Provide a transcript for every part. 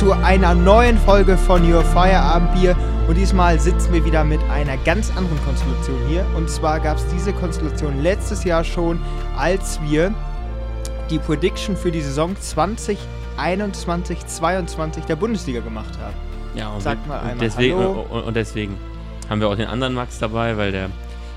zu einer neuen Folge von Your Feierabendbier. Und diesmal sitzen wir wieder mit einer ganz anderen Konstellation hier. Und zwar gab es diese Konstellation letztes Jahr schon, als wir die Prediction für die Saison 2021, 22 der Bundesliga gemacht haben. Ja, und, Sagt mal einmal deswegen, und, und deswegen haben wir auch den anderen Max dabei, weil der,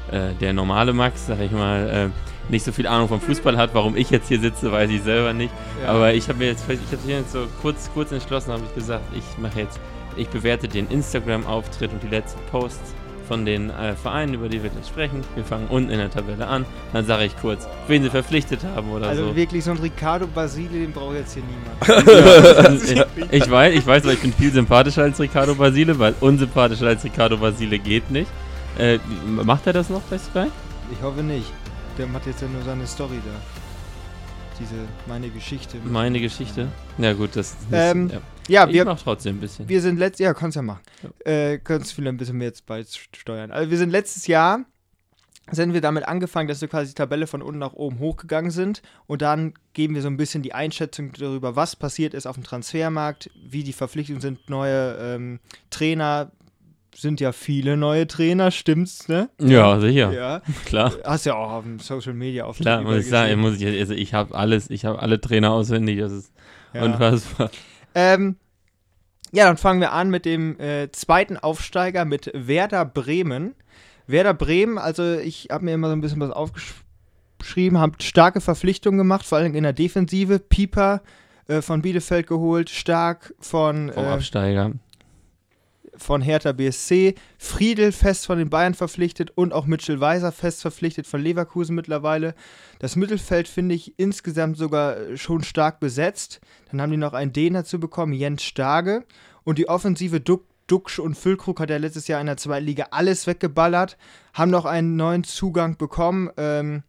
äh, der normale Max, sag ich mal, äh, nicht so viel Ahnung vom Fußball hat. Warum ich jetzt hier sitze, weiß ich selber nicht. Ja. Aber ich habe mir jetzt, ich habe mir jetzt so kurz, kurz entschlossen, habe ich gesagt, ich mache jetzt, ich bewerte den Instagram-Auftritt und die letzten Posts von den äh, Vereinen, über die wir gleich sprechen. Wir fangen unten in der Tabelle an. Dann sage ich kurz, wen sie verpflichtet haben oder Also so. wirklich so ein Ricardo Basile, den braucht jetzt hier niemand. Ja, ich, ich weiß, ich weiß, weil ich bin viel sympathischer als Ricardo Basile, weil unsympathischer als Ricardo Basile geht nicht. Äh, macht er das noch bei Sky? Ich hoffe nicht. Der macht jetzt ja nur seine Story da. Diese, meine Geschichte. Meine Geschichte. Ja gut, das, das Ähm, ja. Ja, Ich wir, mach trotzdem ein bisschen. Wir sind letztes Jahr, kannst ja machen. Äh, kannst vielleicht ein bisschen mehr jetzt beisteuern. Also wir sind letztes Jahr, sind wir damit angefangen, dass wir quasi die Tabelle von unten nach oben hochgegangen sind. Und dann geben wir so ein bisschen die Einschätzung darüber, was passiert ist auf dem Transfermarkt, wie die Verpflichtungen sind, neue ähm, Trainer. Sind ja viele neue Trainer, stimmt's, ne? ja, sicher. Ja. Klar. Hast ja auch auf dem Social Media auf Klar, muss ich sagen, muss ich, also ich habe alles, ich habe alle Trainer auswendig, das ist Ja. unfassbar. Ähm, ja, dann fangen wir an mit dem äh, zweiten Aufsteiger, mit Werder Bremen. Werder Bremen, also ich habe mir immer so ein bisschen was aufgeschrieben, haben starke Verpflichtungen gemacht, vor allem in der Defensive. Pieper äh, von Bielefeld geholt, stark von, Vom äh, Absteiger. Von Hertha BSC, Friedel fest von den Bayern verpflichtet und auch Mitchell Weiser fest verpflichtet von Leverkusen mittlerweile. Das Mittelfeld finde ich insgesamt sogar äh, schon stark besetzt. Dann haben die noch einen Dänen dazu bekommen, Jens Starge. Und die Offensive Duck, Duxch und Füllkrug hat ja letztes Jahr in der zweiten Liga alles weggeballert, haben noch einen neuen Zugang bekommen. Ähm,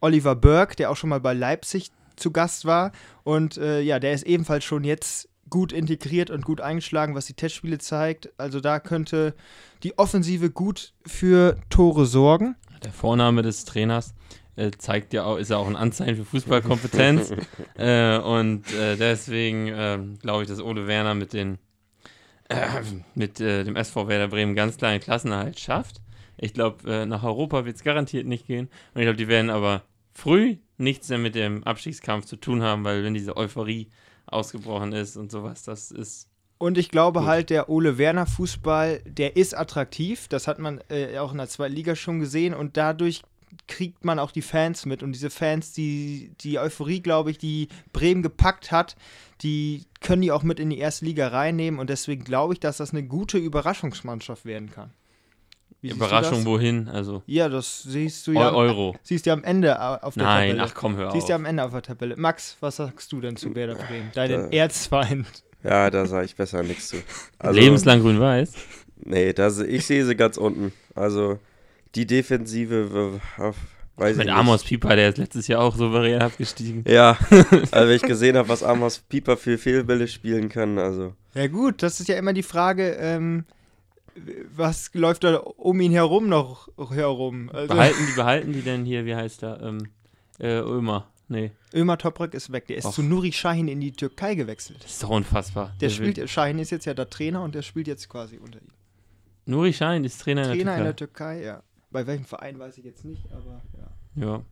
Oliver Burke, der auch schon mal bei Leipzig zu Gast war. Und äh, ja, der ist ebenfalls schon jetzt gut integriert und gut eingeschlagen, was die Testspiele zeigt. Also da könnte die Offensive gut für Tore sorgen. Der Vorname des Trainers äh, zeigt ja auch, ist ja auch ein Anzeichen für Fußballkompetenz. äh, und äh, deswegen ähm, glaube ich, dass Ole Werner mit den äh, mit äh, dem SV Werder Bremen ganz kleinen Klassenerhalt schafft. Ich glaube, äh, nach Europa wird es garantiert nicht gehen. Und ich glaube, die werden aber früh nichts mehr mit dem Abstiegskampf zu tun haben, weil wenn diese Euphorie ausgebrochen ist und sowas, das ist Und ich glaube Gut. halt, der Ole Werner Fußball, der ist attraktiv. Das hat man äh, auch in der zweiten Liga schon gesehen. Und dadurch kriegt man auch die Fans mit. Und diese Fans, die, die Euphorie, glaube ich, die Bremen gepackt hat, die können die auch mit in die erste Liga reinnehmen. Und deswegen glaube ich, dass das eine gute Überraschungsmannschaft werden kann. Wie siehst du Überraschung wohin, also Ja, das siehst du ja. Euro. Siehst du ja am Ende äh, auf der Nein, Tabelle. ach komm, hör Siehst auf. du ja am Ende auf der Tabelle. Max, was sagst du denn zu Werder Bremen? Deinen Erzfeind. Ja, da sage ich besser nichts zu. Also, Lebenslang grün-weiß. Nee, das, ich sehe sie ganz unten. Also, die Defensive, weiß Mit Amos. Pieper, der ist letztes Jahr auch souverän abgestiegen. Ja, also wenn ich gesehen habe, was Amos Pieper für Fehlbälle spielen kann, also. Ja gut, das ist ja immer die Frage, ähm, was läuft da um ihn herum noch herum? Also, Behalten die, behalten die denn hier, wie heißt der? Ähm, äh, Ömer. Nee, Ömer Toprak ist weg. Der ist Och. zu Nuri Sahin in die Türkei gewechselt. das ist doch unfassbar. Der spielt, Sahin ist jetzt ja der Trainer und der spielt jetzt quasi unter ihm. Nuri Schein ist Trainer, Trainer in in der der Türkei. Türkei, ja. Bei welchem Verein weiß ich jetzt nicht, aber ja. Ja.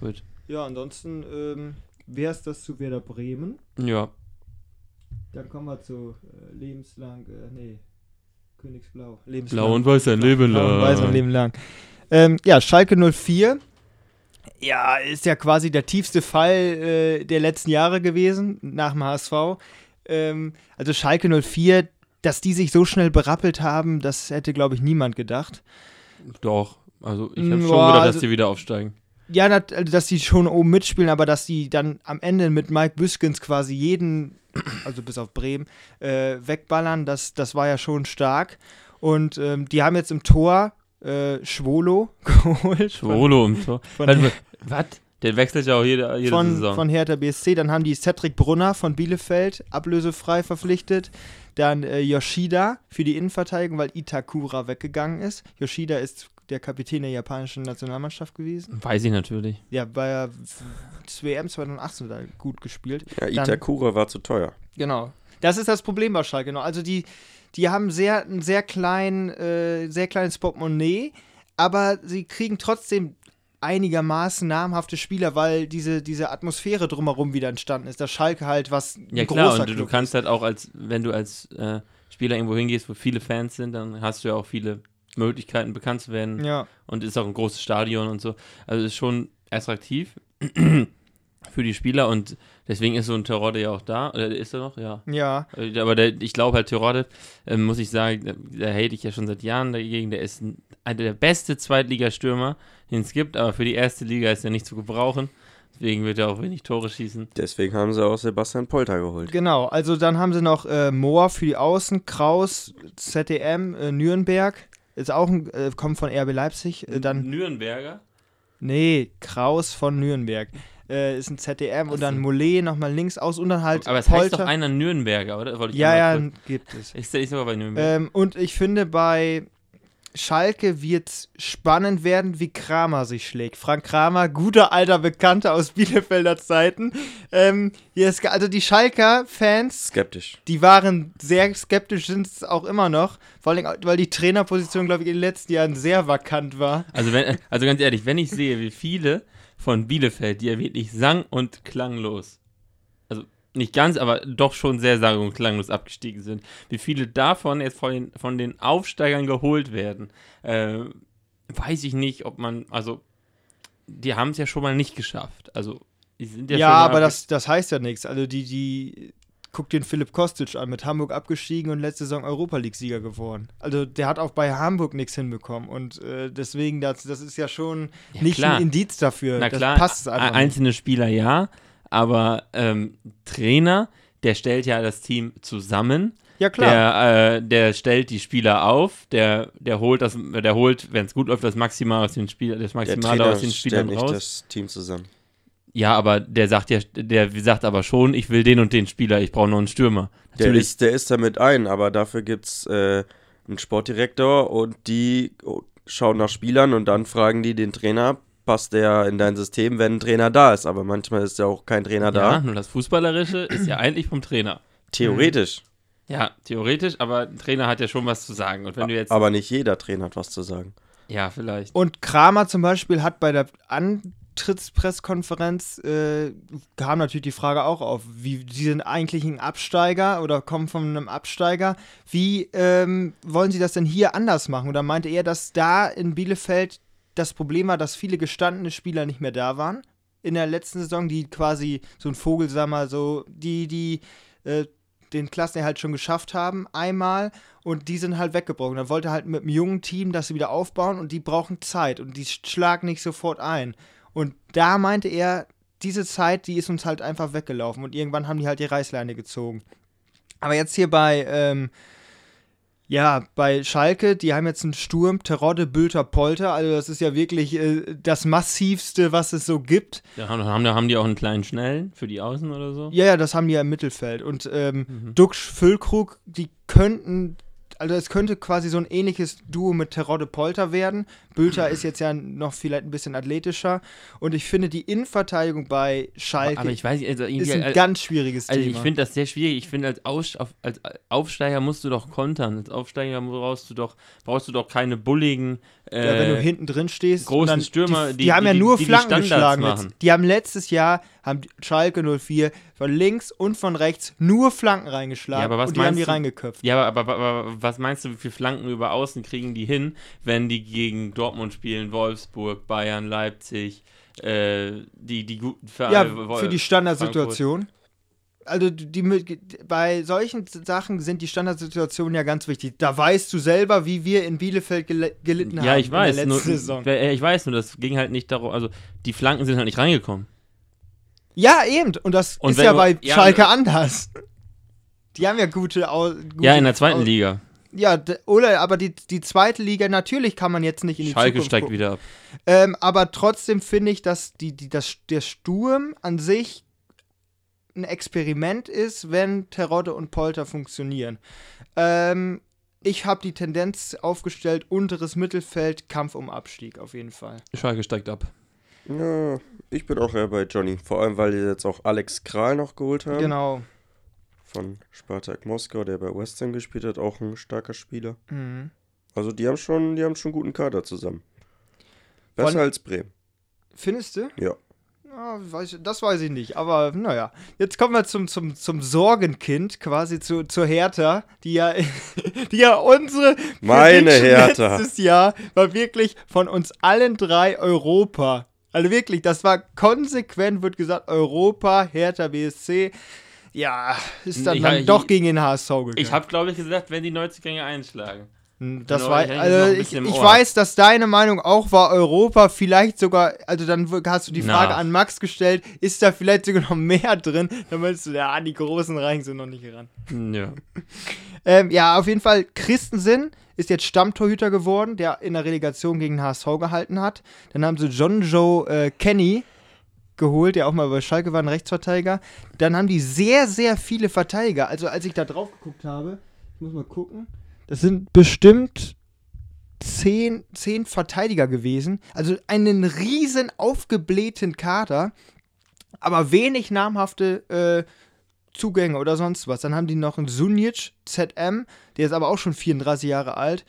Gut. Ja, ansonsten ähm, wäre es das zu Werder Bremen. Ja. Dann kommen wir zu äh, lebenslang, äh, nee, Königsblau. Lebenslang. Blau und weiß ein Leben Blau und weiß ein lang. Leben lang. Ähm, ja, Schalke 04. Ja, ist ja quasi der tiefste Fall äh, der letzten Jahre gewesen, nach dem HSV. Ähm, also Schalke 04, dass die sich so schnell berappelt haben, das hätte, glaube ich, niemand gedacht. Doch. Also ich habe schon boah, gedacht, also- dass die wieder aufsteigen. Ja, also, dass die schon oben mitspielen, aber dass die dann am Ende mit Mike Büskens quasi jeden, also bis auf Bremen, äh, wegballern, das, das war ja schon stark. Und ähm, die haben jetzt im Tor äh, Schwolo geholt. Schwolo im Tor. Was? Der wechselt ja auch jede, jede von, Saison. von Hertha BSC. Dann haben die Cedric Brunner von Bielefeld ablösefrei verpflichtet. Dann äh, Yoshida für die Innenverteidigung, weil Itakura weggegangen ist. Yoshida ist der Kapitän der japanischen Nationalmannschaft gewesen. Weiß ich natürlich. Ja, bei der WM 2018 da gut gespielt. Ja, Dann- Itakura war zu teuer. Genau. Das ist das Problem bei Schalke. Genau. Also die, die haben sehr, einen sehr kleinen, äh, sehr kleines Portemonnaie, aber sie kriegen trotzdem einigermaßen namhafte Spieler, weil diese, diese Atmosphäre drumherum wieder entstanden ist. Dass Schalke halt was ein Ja klar, und du, du kannst halt auch als, wenn du als äh, Spieler irgendwo hingehst, wo viele Fans sind, dann hast du ja auch viele Möglichkeiten, bekannt zu werden. Ja. Und ist auch ein großes Stadion und so. Also ist schon attraktiv für die Spieler und deswegen ist so ein Terodde ja auch da. Oder ist er noch? Ja. Ja. Äh, Aber der, ich glaube halt, Terodde, äh, muss ich sagen, da, da hate ich ja schon seit Jahren dagegen. Der ist ein, einer der beste Zweitligastürmer, den es gibt, aber für die erste Liga ist er nicht zu gebrauchen. Deswegen wird er auch wenig Tore schießen. Deswegen haben sie auch Sebastian Polter geholt. Genau, also dann haben sie noch äh, Mohr für die Außen, Kraus, ZDM, äh, Nürnberg, ist auch ein, äh, kommt von RB Leipzig, äh, dann, Nürnberger? nee, Kraus von Nürnberg, äh, ist ein ZDM und dann. Mollet nochmal links aus und dann halt Aber es heißt doch einer Nürnberger, oder? Ich ja, ja, gibt es. Ist der nicht sogar bei Nürnberg? Ähm, und ich finde, bei Schalke wird spannend werden, wie Kramer sich schlägt. Frank Kramer, guter alter Bekannter aus Bielefelder Zeiten. Ähm, hier ist, also die Schalker-Fans Skeptisch. die waren sehr skeptisch, sind es auch immer noch. Vor allem, weil die Trainerposition, glaube ich, in den letzten Jahren sehr vakant war. Also, wenn, also ganz ehrlich, wenn ich sehe, wie viele von Bielefeld, die ja wirklich sang- und klanglos, nicht ganz, aber doch schon sehr sang- und klanglos abgestiegen sind, wie viele davon jetzt von den, von den Aufsteigern geholt werden, äh, weiß ich nicht, ob man, also die haben es ja schon mal nicht geschafft. Also, die sind ja, Ja, schon mal aber das, das heißt ja nichts. Also die, die, guck den Philipp Kostic an, mit Hamburg abgestiegen und letzte Saison Europa League-Sieger geworden. Also der hat auch bei Hamburg nichts hinbekommen. Und äh, deswegen, das, das ist ja schon Ja, nicht klar. ein Indiz dafür. Na das klar, passt einfach einzelne Spieler ja, aber ähm, Trainer, der stellt ja das Team zusammen. Ja, klar. Der, äh, der stellt die Spieler auf, der, der holt das, der holt, wenn es gut läuft, das Maximal aus den Spielern, das Der Maximale aus den stellt Spielern nicht raus. das Team zusammen. Ja, aber der sagt ja, der sagt aber schon, ich will den und den Spieler, ich brauche noch einen Stürmer. Der Natürlich, ist, der ist damit ein, aber dafür gibt es äh, einen Sportdirektor und die schauen nach Spielern und dann fragen die den Trainer, passt der in dein System, wenn ein Trainer da ist. Aber manchmal ist ja auch kein Trainer ja, da. nur das Fußballerische ist ja eigentlich vom Trainer. Theoretisch. Ja, theoretisch, aber ein Trainer hat ja schon was zu sagen. Und wenn du jetzt, Aber nicht jeder Trainer hat was zu sagen. ja, vielleicht. Und Kramer zum Beispiel hat bei der Antrittspresskonferenz äh, kam natürlich die Frage auch auf, wie sie sind eigentlich ein Absteiger oder kommen von einem Absteiger. Wie ähm, wollen sie das denn hier anders machen? Und da meinte er, dass da in Bielefeld das Problem war, dass viele gestandene Spieler nicht mehr da waren in der letzten Saison, die quasi so ein Vogelsammer, so die, die äh, den Klassenerhalt schon geschafft haben, einmal und die sind halt weggebrochen. Dann wollte halt mit einem jungen Team das wieder aufbauen und die brauchen Zeit und die schlagen nicht sofort ein. Und da meinte er, diese Zeit, die ist uns halt einfach weggelaufen und irgendwann haben die halt die Reißleine gezogen. Aber jetzt hier bei, ähm, ja, bei Schalke, die haben jetzt einen Sturm, Terodde, Bülter, Polter. Also das ist ja wirklich äh, das massivste, was es so gibt. Ja, haben, haben, haben die auch einen kleinen Schnellen für die Außen oder so? Ja, ja, das haben die ja im Mittelfeld. Und ähm, Mhm. Duxch, Füllkrug, die könnten, also es könnte quasi so ein ähnliches Duo mit Terodde Polter werden. Bülter ist jetzt ja noch vielleicht ein bisschen athletischer. Und ich finde, die Innenverteidigung bei Schalke Aber ich weiß nicht, also ist ein als, ganz schwieriges also Thema. ich finde das sehr schwierig. Ich finde, als, Aus, als Aufsteiger musst du doch kontern. Als Aufsteiger brauchst du doch, brauchst du doch keine bulligen äh, ja, wenn du hinten drin stehst. großen Stürmer, die, die- die, haben ja nur Flanken geschlagen. machen. Jetzt. Die haben letztes Jahr, haben Schalke 04 von links und von rechts nur Flanken reingeschlagen. Ja, aber was und die haben meinst die du- reingeköpft. Ja, aber, aber, aber was meinst du, wie viele Flanken über Außen kriegen die hin, wenn die gegen Dortmund spielen, Wolfsburg, Bayern, Leipzig, äh, die, die guten Ja, Vereine, Wol- für die Standardsituation. Also die, bei solchen Sachen sind die Standardsituationen ja ganz wichtig. Da weißt du selber, wie wir in Bielefeld gel gelitten haben Ja, ich weiß. in der Nur, letzten Saison. äh, ich weiß nur, das ging halt nicht darum, also die Flanken sind halt nicht reingekommen. Ja, eben. Und das Und ist ja du- bei ja, Schalke anders. Die haben ja gute, Au gute Ja, in der zweiten Au Liga. Ja, oder aber die, die zweite Liga, natürlich kann man jetzt nicht in die Schalke Zukunft steigt gucken. wieder ab. Ähm, aber trotzdem finde ich, dass die, die, das, der Sturm an sich ein Experiment ist, wenn Terodde und Polter funktionieren. Ähm, ich habe die Tendenz aufgestellt, unteres Mittelfeld, Kampf um Abstieg auf jeden Fall. Schalke steigt ab. Ja, ich bin auch eher bei Johnny. Vor allem, weil die jetzt auch Alex Kral noch geholt haben. Genau. Von Spartak Moskau, der bei West Ham gespielt hat, auch ein starker Spieler. Mhm. Also die haben schon, die haben schon einen guten Kader zusammen. Besser Von- als Bremen. Findest du? Ja. Ja, weiß, das weiß ich nicht, aber naja. Jetzt kommen wir zum, zum, zum Sorgenkind, quasi zu, zur Hertha, die ja, die ja unsere Meine Hertha. letztes Jahr war wirklich von uns allen drei Europa. Also wirklich, das war konsequent, wird gesagt, Europa, Hertha, BSC. Ja, ist dann, Ich- dann ich- doch gegen den HSV gegangen. Ich habe, glaube ich, gesagt, wenn die 90-Gänger einschlagen. Das Genau, war, ich also ich, ich weiß, dass deine Meinung auch war, Europa vielleicht sogar, also dann hast du die Na. Frage an Max gestellt, ist da vielleicht sogar noch mehr drin? Dann meinst du, ja, an die großen Reihen sind noch nicht ran. Ja. Ähm, ja, auf jeden Fall, Christensen ist jetzt Stammtorhüter geworden, der in der Relegation gegen HSV gehalten hat. Dann haben sie John Joe äh, Kenny geholt, der auch mal bei Schalke war, ein Rechtsverteidiger. Dann haben die sehr, sehr viele Verteidiger. Also als ich da drauf geguckt habe, ich muss mal gucken, das sind bestimmt zehn, zehn Verteidiger gewesen. Also einen riesen aufgeblähten Kader, aber wenig namhafte äh, Zugänge oder sonst was. Dann haben die noch einen Sunic ZM, der ist aber auch schon 34 Jahre alt.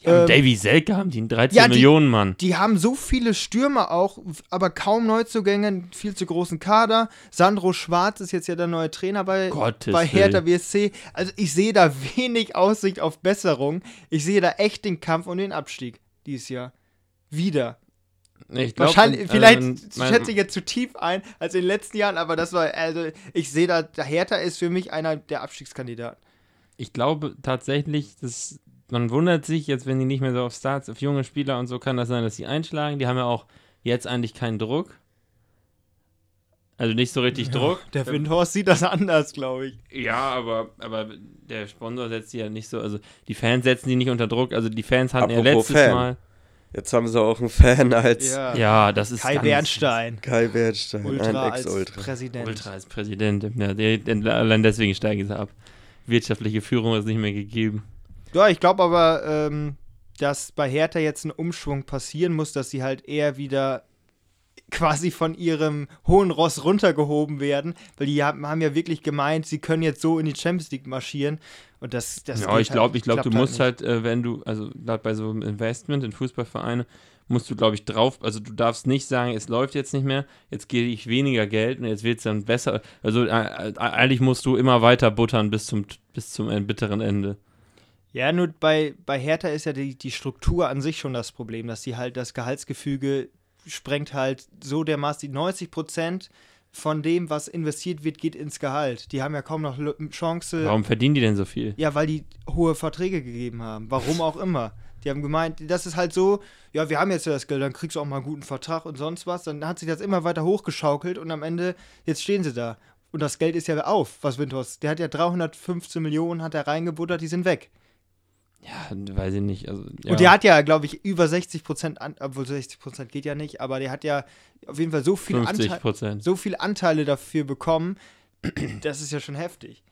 Ja, Ähm, Davy Selke haben die einen 13 ja, die- Millionen Mann. Die haben so viele Stürmer auch, aber kaum Neuzugänge, einen viel zu großen Kader. Sandro Schwarz ist jetzt ja der neue Trainer bei, Gottes bei Hertha. WSC. Also ich sehe da wenig Aussicht auf Besserung. Ich sehe da echt den Kampf um den Abstieg dieses Jahr. Wieder. Ich glaub, Wahrscheinlich, also, vielleicht mein- schätze ich jetzt zu tief ein als in den letzten Jahren, aber das war, also ich sehe da, der Hertha ist für mich einer der Abstiegskandidaten. ich glaube tatsächlich, dass man wundert sich jetzt, wenn die nicht mehr so auf Starts, auf junge Spieler und so kann das sein, dass sie einschlagen. Die haben ja auch jetzt eigentlich keinen Druck. Also nicht so richtig Druck. Der Windhorst sieht das anders, glaube ich. Ja, aber, aber der Sponsor setzt die ja nicht so, also die Fans setzen die nicht unter Druck. Also die Fans hatten ja Apropos letztes Fan. Mal. Jetzt haben sie auch einen Fan als Ja, das ist Kai ganz- Bernstein, Kai Bernstein, Ultra ein als Ex-Ultra. Präsident. Ultra als Präsident. Ja, der, allein deswegen steigen sie ab. Wirtschaftliche Führung ist nicht mehr gegeben. Ja, ich glaube aber, ähm, dass bei Hertha jetzt ein Umschwung passieren muss, dass sie halt eher wieder quasi von ihrem hohen Ross runtergehoben werden, weil die haben, haben ja wirklich gemeint, sie können jetzt so in die Champions League marschieren und das, das ja, ich glaube, halt, ich glaube, du klappt musst nicht. halt, äh, wenn du, also gerade bei so einem Investment in Fußballvereine, musst du, glaube ich, drauf, also du darfst nicht sagen, es läuft jetzt nicht mehr, jetzt gebe ich weniger Geld und jetzt wird es dann besser. Also äh, äh, eigentlich musst du immer weiter buttern bis zum, bis zum bitteren Ende. Ja, nur bei, bei Hertha ist ja die, die Struktur an sich schon das Problem, dass sie halt das Gehaltsgefüge sprengt halt so dermaßen die 90 Prozent von dem, was investiert wird, geht ins Gehalt. Die haben ja kaum noch Chance. Warum verdienen die denn so viel? Ja, weil die hohe Verträge gegeben haben. Warum auch immer. Die haben gemeint, das ist halt so, ja, wir haben jetzt ja das Geld, dann kriegst du auch mal einen guten Vertrag und sonst was. Dann hat sich das immer weiter hochgeschaukelt und am Ende, jetzt stehen sie da. Und das Geld ist ja auf, was Windhorst. Der hat ja 315 Millionen, hat er reingebuttert, die sind weg. Ja, weiß ich nicht. Also, ja. Und der hat ja, glaube ich, über 60 Prozent, obwohl 60 Prozent geht ja nicht, aber der hat ja auf jeden Fall so viel, 50 Anteil, Prozent. so viel Anteile dafür bekommen. Das ist ja schon heftig.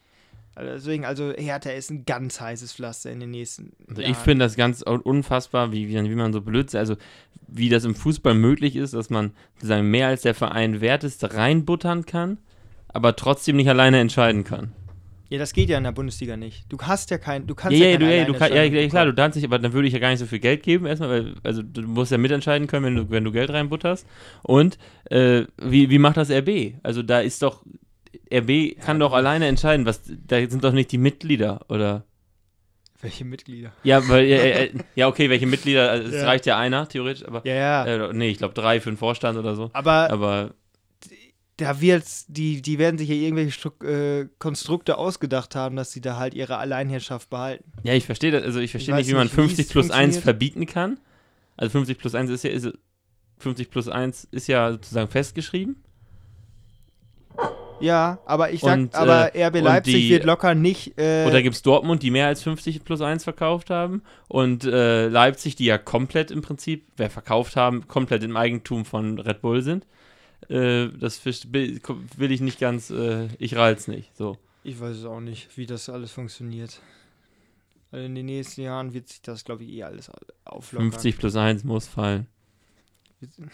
Also deswegen, also Hertha ist ein ganz heißes Pflaster in den nächsten Also ich Jahren. finde das ganz un- unfassbar, wie, wie, wie man so blöd, also wie das im Fußball möglich ist, dass man sozusagen mehr als der Verein wert ist, reinbuttern kann, aber trotzdem nicht alleine entscheiden kann. Ja, das geht ja in der Bundesliga nicht. Du hast ja kein, du Ja, kannst ja, ja, du, keine ja, du kann, ja, ja, klar, du darfst nicht, aber dann würde ich ja gar nicht so viel Geld geben erstmal, weil, also du musst ja mitentscheiden können, wenn du, wenn du Geld reinbutterst. Und äh, wie, wie macht das RB? Also da ist doch, RB kann doch alleine entscheiden, was, da sind doch nicht die Mitglieder, oder? Welche Mitglieder? Ja, weil, äh, ja, okay, welche Mitglieder, also es Ja. reicht ja einer, theoretisch, aber, Ja, ja. äh, nee, ich glaube drei für den Vorstand oder so. aber Aber da wird's, die, die werden sich ja irgendwelche Stru äh, Konstrukte ausgedacht haben, dass sie da halt ihre Alleinherrschaft behalten. Ja, ich verstehe das, also ich verstehe nicht, wie man nicht, wie 50 es plus 1 funktioniert. verbieten kann. Also 50 plus 1 ist ja, ist, 50 plus 1 ist ja sozusagen festgeschrieben. Ja, aber ich sag, Und, äh, aber RB Leipzig die- wird locker nicht. Äh, Oder gibt es Dortmund, die mehr als 50 plus 1 verkauft haben? Und äh, Leipzig, die ja komplett im Prinzip, wer verkauft haben, komplett im Eigentum von Red Bull sind. Äh, das will will ich nicht ganz, äh, ich rall's nicht. So. ich weiß es auch nicht, wie das alles funktioniert. Also in den nächsten Jahren wird sich das, glaube ich, eh alles auflockern. 50 plus 1 muss fallen.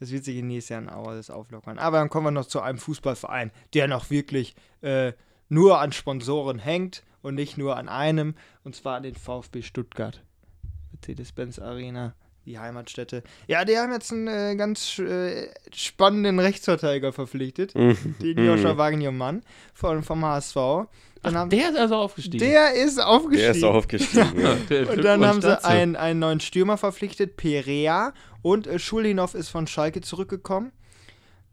Das wird sich in den nächsten Jahren auch alles auflockern. Aber dann kommen wir noch zu einem Fußballverein, der noch wirklich äh, nur an Sponsoren hängt und nicht nur an einem, und zwar an den VfB Stuttgart. Mercedes-Benz Arena, die Heimatstätte. Ja, die haben jetzt einen äh, ganz äh, spannenden Rechtsverteidiger verpflichtet, Mhm. den Joscha Wagner-Mann von, vom HSV. Dann haben, Der ist also aufgestiegen. der ist aufgestiegen. Der ist aufgestiegen. ja. Und dann haben sie einen, einen neuen Stürmer verpflichtet, Perea. Und äh, Schulinov ist von Schalke zurückgekommen.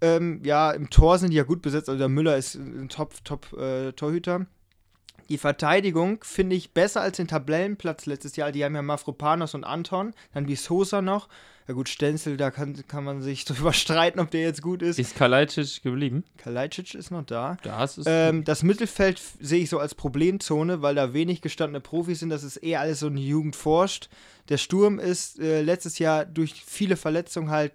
Ähm, ja, im Tor sind die ja gut besetzt. Also der Müller ist ein Top-Torhüter. Die Verteidigung finde ich besser als den Tabellenplatz letztes Jahr. Die haben ja Mafropanos und Anton. Dann wie Sosa noch. Ja gut, Stenzel, da kann, kann man sich drüber streiten, ob der jetzt gut ist. Ist Kalajdzic geblieben? Kalajdzic ist noch da. Das ist. Ähm, das Mittelfeld sehe ich so als Problemzone, weil da wenig gestandene Profis sind. Das ist eher alles so eine Jugend forscht. Der Sturm ist äh, letztes Jahr durch viele Verletzungen halt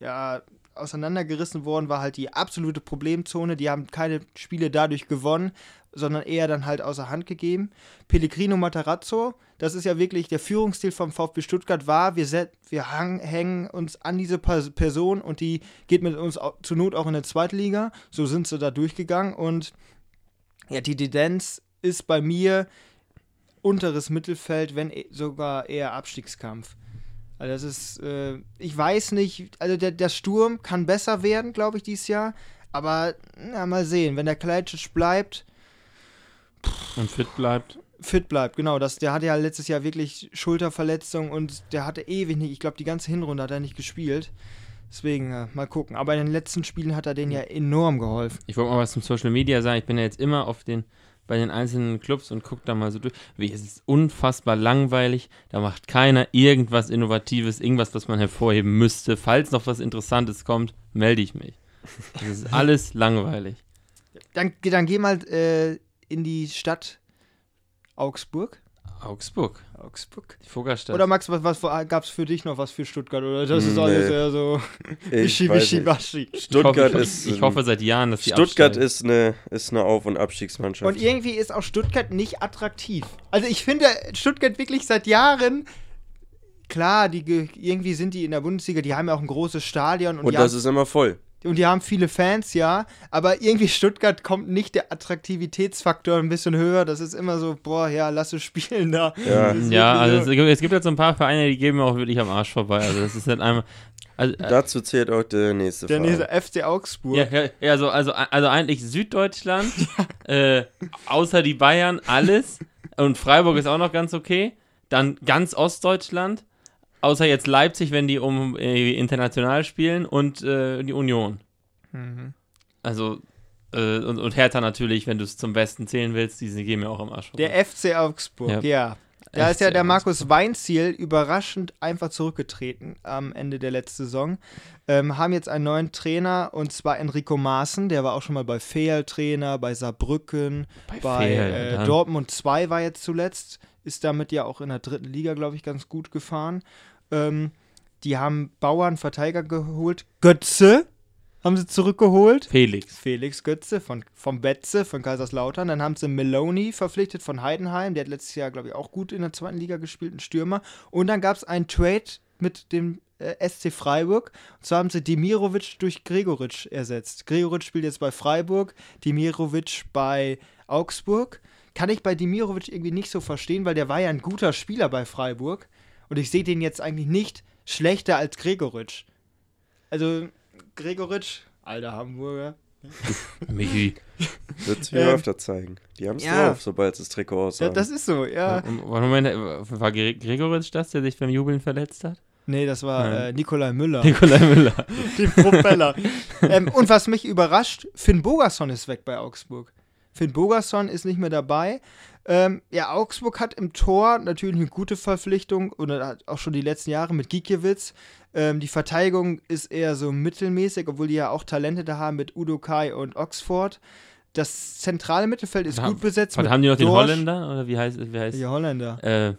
ja, auseinandergerissen worden, war halt die absolute Problemzone. Die haben keine Spiele dadurch gewonnen, sondern eher dann halt außer Hand gegeben. Pellegrino Matarazzo, das ist ja wirklich der Führungsstil vom VfB Stuttgart war, wir, set, wir hang, hängen uns an diese Pers- Person und die geht mit uns au- zur Not auch in der Zweitliga. So sind sie da durchgegangen und ja, die Tendenz ist bei mir unteres Mittelfeld, wenn e- sogar eher Abstiegskampf. Also das ist, äh, ich weiß nicht, also der, der Sturm kann besser werden, glaube ich, dieses Jahr. Aber na, mal sehen, wenn der Kalajdzic bleibt, und fit bleibt. fit bleibt, genau, das, der hatte ja letztes Jahr wirklich Schulterverletzung und der hatte ewig nicht, ich glaube, die ganze Hinrunde hat er nicht gespielt. Deswegen, äh, mal gucken. Aber in den letzten Spielen hat er denen ja enorm geholfen. Ich wollte mal was zum Social Media sagen. Ich bin ja jetzt immer auf den, bei den einzelnen Clubs und gucke da mal so durch. Wie, es ist unfassbar langweilig. Da macht keiner irgendwas Innovatives, irgendwas, was man hervorheben müsste. Falls noch was Interessantes kommt, melde ich mich. Das ist alles langweilig. Dann, dann geh mal äh, in die Stadt Augsburg. Augsburg, Augsburg. die Vogelstadt. Oder Max, was, was gab es für dich noch was für Stuttgart? Oder das ist Nee. alles eher so Ich wischi, weiß wischi, nicht. waschi. ich Stuttgart hoffe, ist. Ich, ich hoffe seit Jahren, dass die Stuttgart ist eine, ist eine Auf- und Abstiegsmannschaft. Und irgendwie ist auch Stuttgart nicht attraktiv. Also ich finde Stuttgart wirklich seit Jahren. Klar, die, ge- irgendwie sind die in der Bundesliga, die haben ja auch ein großes Stadion und, und die, das haben, ist immer voll. Und die haben viele Fans, ja. Aber irgendwie Stuttgart kommt nicht der Attraktivitätsfaktor ein bisschen höher. Das ist immer so, boah, ja, lass es spielen da. Ja. Ja, also es es gibt halt so ein paar Vereine, die geben mir auch wirklich am Arsch vorbei. Also das ist halt einmal. Also, äh, Dazu zählt auch der nächste der Verein. nächste FC Augsburg. Ja, ja, ja also, also, also eigentlich Süddeutschland, äh, außer die Bayern, alles. Und Freiburg ist auch noch ganz okay. Dann ganz Ostdeutschland, außer jetzt Leipzig, wenn die um äh, international spielen und äh, die Union. Mhm. Also, äh, und, und Hertha natürlich, wenn du es zum Westen zählen willst, die gehen mir auch am Arsch. Der FC Augsburg, Ja. ja. Da ist ja FC der Markus Weinziel überraschend einfach zurückgetreten am Ende der letzten Saison. Ähm, haben jetzt einen neuen Trainer und zwar Enrico Maaßen, der war auch schon mal bei Fehl Trainer, bei Saarbrücken, Bei bei Fehl, äh, Dortmund 2 war jetzt zuletzt, ist damit ja auch in der dritten Liga, glaube ich, ganz gut gefahren. Ähm, die haben Bauern Verteidiger geholt. Götze haben sie zurückgeholt. Felix. Felix Götze von, vom Betze von Kaiserslautern. Dann haben sie Meloni verpflichtet von Heidenheim. Der hat letztes Jahr, glaube ich, auch gut in der zweiten Liga gespielt, ein Stürmer. Und dann gab es einen Trade mit dem äh, SC Freiburg. Und zwar haben sie Demirovic durch Gregoritsch ersetzt. Gregoritsch spielt jetzt bei Freiburg, Demirovic bei Augsburg. Kann ich bei Demirovic irgendwie nicht so verstehen, weil der war ja ein guter Spieler bei Freiburg. Und ich sehe den jetzt eigentlich nicht schlechter als Gregoritsch. Also, Gregoritsch, alter Hamburger. Michi. Wird sich mir Ähm, öfter zeigen. Die haben es ja. drauf, sobald das Trikot Ja, aussagen. das ist so, ja. Und- Moment, äh, war Gre- Gregoritsch das, der sich beim Jubeln verletzt hat? Nee, das war äh, Nikolai Müller, Nikolai Müller. den Propeller. ähm, und was mich überrascht, Finn Bogerson ist weg bei Augsburg. Finn Bogerson ist nicht mehr dabei. Ähm, ja, Augsburg hat im Tor natürlich eine gute Verpflichtung oder hat auch schon die letzten Jahre mit Gikiewicz. Ähm, die Verteidigung ist eher so mittelmäßig, obwohl die ja auch Talente da haben mit Udo Kai und Oxford. Das zentrale Mittelfeld ist Was gut besetzt. Was haben die noch den Dorsch- Holländer? Oder wie heißt, wie heißt Die Holländer. äh,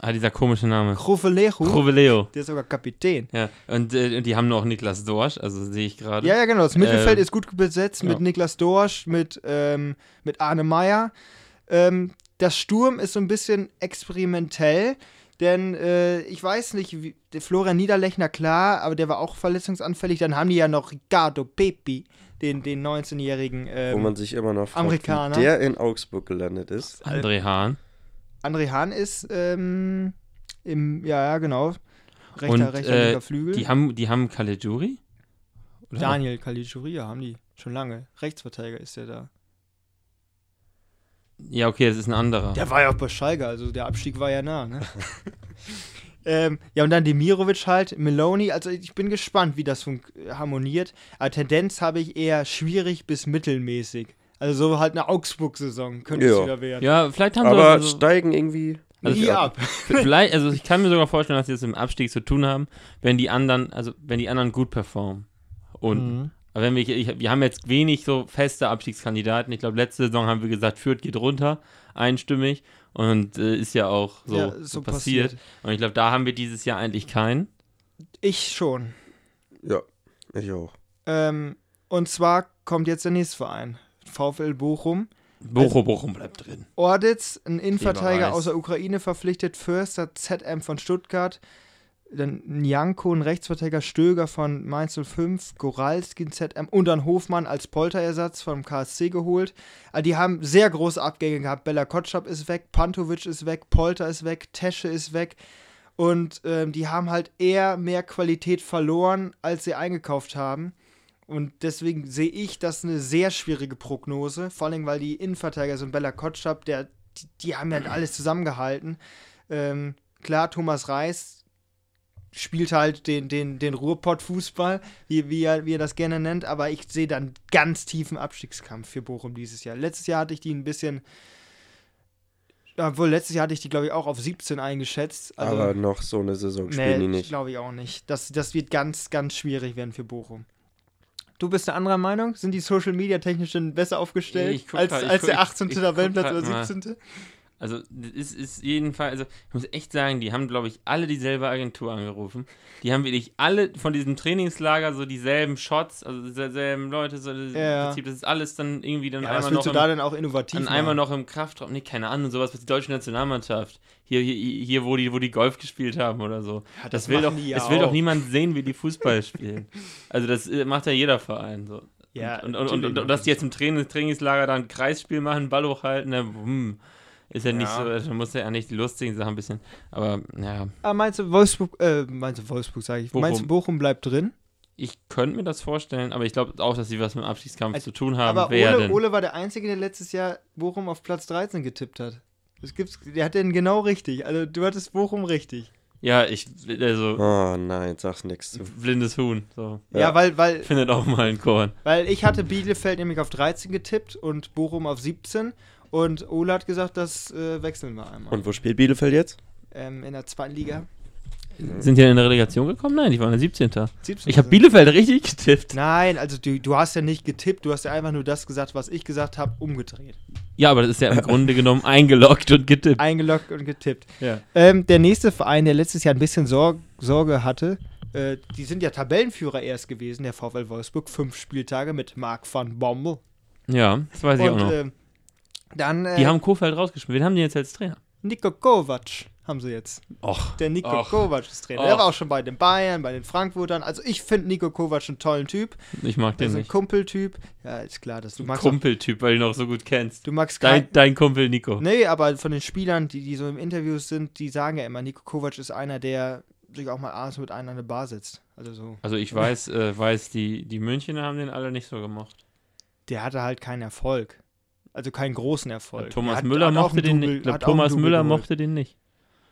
ah, dieser komische Name. Krovelechu, Croveleo. der ist sogar Kapitän. Ja, und, äh, und die haben noch Niklas Dorsch, also sehe ich gerade. Ja, ja, genau. Das Mittelfeld Ähm, ist gut besetzt mit ja. Niklas Dorsch, mit, ähm, mit Arne Meyer. Ähm, das Sturm ist so ein bisschen experimentell, denn äh, ich weiß nicht, wie, der Florian Niederlechner, klar, aber der war auch verletzungsanfällig. Dann haben die ja noch Ricardo Pepi, den, den 19-jährigen Wo ähm, man sich immer noch fragt, Amerikaner. wie der in Augsburg gelandet ist. André Hahn. André Hahn ist ähm, im, ja, ja, genau, rechter, Und, rechter äh, linker Flügel. Die haben, die haben Caligiuri? Oder? Daniel Caligiuri haben die schon lange. Rechtsverteidiger ist der da. Ja, okay, das ist ein anderer. Der war ja auch bei Schalke, also der Abstieg war ja nah, ne? ähm, ja, und dann Demirovic halt, Meloni, also ich bin gespannt, wie das harmoniert. Aber Tendenz habe ich eher schwierig bis mittelmäßig. Also so halt eine Augsburg-Saison könnte es Ja. wieder werden. Ja, vielleicht haben sie Aber also, steigen irgendwie. Also Nie ab. vielleicht, also ich kann mir sogar vorstellen, dass sie es im Abstieg zu tun haben, wenn die anderen, also wenn die anderen gut performen. Und Mhm. aber wenn wir, ich, wir haben jetzt wenig so feste Abstiegskandidaten. Ich glaube, letzte Saison haben wir gesagt, Fürth geht runter, einstimmig. Und äh, ist ja auch so, Ja, so, so passiert. passiert. Und ich glaube, da haben wir dieses Jahr eigentlich keinen. Ich schon. Ja, ich auch. Ähm, und zwar kommt jetzt der nächste Verein. VfL Bochum. Bochum, Bochum bleibt drin. Orditz, ein Innenverteidiger aus der Ukraine verpflichtet, Förster, ZM von Stuttgart, dann Njanko, ein Rechtsverteidiger, Stöger von Mainz 05, Goralski, ein ZM und dann Hofmann als Polterersatz vom KSC geholt. Also die haben sehr große Abgänge gehabt. Bella Kotschap ist weg, Pantovic ist weg, Polter ist weg, Tesche ist weg. Und ähm, die haben halt eher mehr Qualität verloren, als sie eingekauft haben. Und deswegen sehe ich das eine sehr schwierige Prognose. Vor allem, weil die Innenverteidiger, so ein Bella Kotschap, der, die, die haben ja alles zusammengehalten. Ähm, klar, Thomas Reis spielt halt den, den, den Ruhrpott-Fußball, wie, wie, er, wie er das gerne nennt, aber ich sehe dann ganz tiefen Abstiegskampf für Bochum dieses Jahr. Letztes Jahr hatte ich die ein bisschen, obwohl letztes Jahr hatte ich die, glaube ich, auch auf 17 eingeschätzt. Also, Aber noch so eine Saison spielen die nee, nicht. glaube ich auch nicht. Das, das wird ganz, ganz schwierig werden für Bochum. Du bist eine anderer Meinung? Sind die Social Media technisch denn besser aufgestellt Ich guck als, ich als guck- der ich- 18. ich guck Tabellenplatz grad oder mal. 17.? Also, es ist jedenfalls, also, ich muss echt sagen, die haben, glaube ich, alle dieselbe Agentur angerufen. Die haben wirklich alle von diesem Trainingslager so dieselben Shots, also dieselben Leute, so das, Ja. im Prinzip, das ist alles dann irgendwie dann Ja, was einmal willst noch du da im, denn auch innovativ dann einmal noch im Kraftraum, nee, keine Ahnung, sowas, was die deutsche Nationalmannschaft, hier, hier, hier wo, die, wo die Golf gespielt haben oder so. Ja, Das, will doch, ja das will doch niemand sehen, wie die Fußball spielen. Also das äh, macht ja jeder Verein so. Ja, und, und, und, und, dass die jetzt im Trainings Trainingslager dann ein Kreisspiel machen, Ball hochhalten, ne, hm, ist ja nicht so, da muss ja eigentlich die lustigen Sachen ein bisschen, aber ja, Ah, meinst du Wolfsburg, äh, meinst du Wolfsburg, sage ich. Bochum. Meinst du Bochum bleibt drin? ich könnte mir das vorstellen, aber ich glaube auch, dass sie was mit dem Abstiegskampf Also, zu tun haben Aber werden. Ole, Ole war der Einzige, der letztes Jahr Bochum auf Platz 13 getippt hat. Das gibt's, der hat den genau richtig. Also du hattest Bochum richtig. Ja, ich, also, Oh nein, sag's nix zu. blindes Huhn, so. Ja, Ja. weil, weil, Findet auch mal ein Korn. weil ich hatte Bielefeld nämlich auf 13 getippt und Bochum auf 17. Und Ole hat gesagt, das äh, wechseln wir einmal. Und wo spielt Bielefeld jetzt? ähm, in der zweiten Liga. Sind die in eine Relegation gekommen? Nein, die waren der 17. 17. Ich habe Bielefeld richtig getippt. Nein, also du, du hast ja nicht getippt, du hast ja einfach nur das gesagt, was ich gesagt habe, umgedreht. Ja, aber das ist ja im Grunde genommen eingeloggt und getippt. Eingeloggt und getippt. Ja. Ähm, der nächste Verein, der letztes Jahr ein bisschen Sorg Sorge hatte, äh, die sind ja Tabellenführer erst gewesen, der VfL Wolfsburg, fünf Spieltage mit Marc van Bommel. Ja, das weiß ich auch Und noch. ähm, dann äh, Die haben Kofeld rausgeschmissen. Wen haben die jetzt als Trainer? Nico Kovac haben sie jetzt. Och. Der Nico Och. Kovac ist Trainer. Och. Der war auch schon bei den Bayern, bei den Frankfurtern. Also ich finde Nico Kovac einen tollen Typ. Ich mag Der den ist ein nicht. Kumpeltyp. Ja, ist klar, dass du magst. auch- Kumpeltyp, weil du ihn auch so gut kennst. Du magst Dein, dein Kumpel Nico. Nee, aber von den Spielern, die, die so im Interview sind, die sagen ja immer, Nico Kovac ist einer, der sich auch mal abends mit einem an der Bar sitzt. Also so. Also ich weiß, äh, weiß die, die Münchner haben den alle nicht so gemocht. Der hatte halt keinen Erfolg. Also keinen großen Erfolg. Thomas Der hat- Müller hat mochte den Double- nicht. Einen Thomas Müller geholt. mochte den nicht.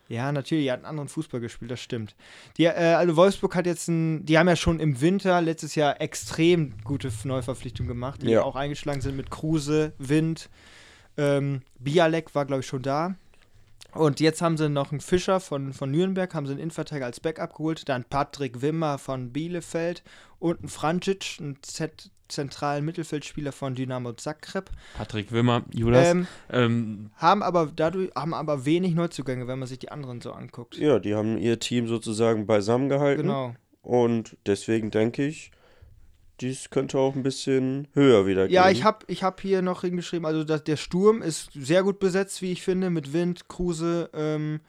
Ja, natürlich, er hat einen anderen Fußball gespielt, das stimmt. Die, äh, also Wolfsburg hat jetzt ein, die haben ja schon im Winter letztes Jahr extrem gute Neuverpflichtungen gemacht, die Ja. auch eingeschlagen sind mit Kruse, Wind, ähm, Bialek war, glaube ich, schon da. Und jetzt haben sie noch einen Fischer von, von Nürnberg, haben sie einen Innenverteidiger als Backup geholt, dann Patrick Wimmer von Bielefeld und einen Francic, einen Z zentralen Mittelfeldspieler von Dynamo Zagreb. Patrick Wimmer, Judas. Ähm, Ähm, haben aber dadurch haben aber wenig Neuzugänge, wenn man sich die anderen so anguckt. Ja, die haben ihr Team sozusagen beisammen gehalten. Genau. Und deswegen denke ich, dies könnte auch ein bisschen höher wieder gehen. Ja, ich habe ich hab hier noch hingeschrieben, also das, der Sturm ist sehr gut besetzt, wie ich finde, mit Wind, Kruse, ähm,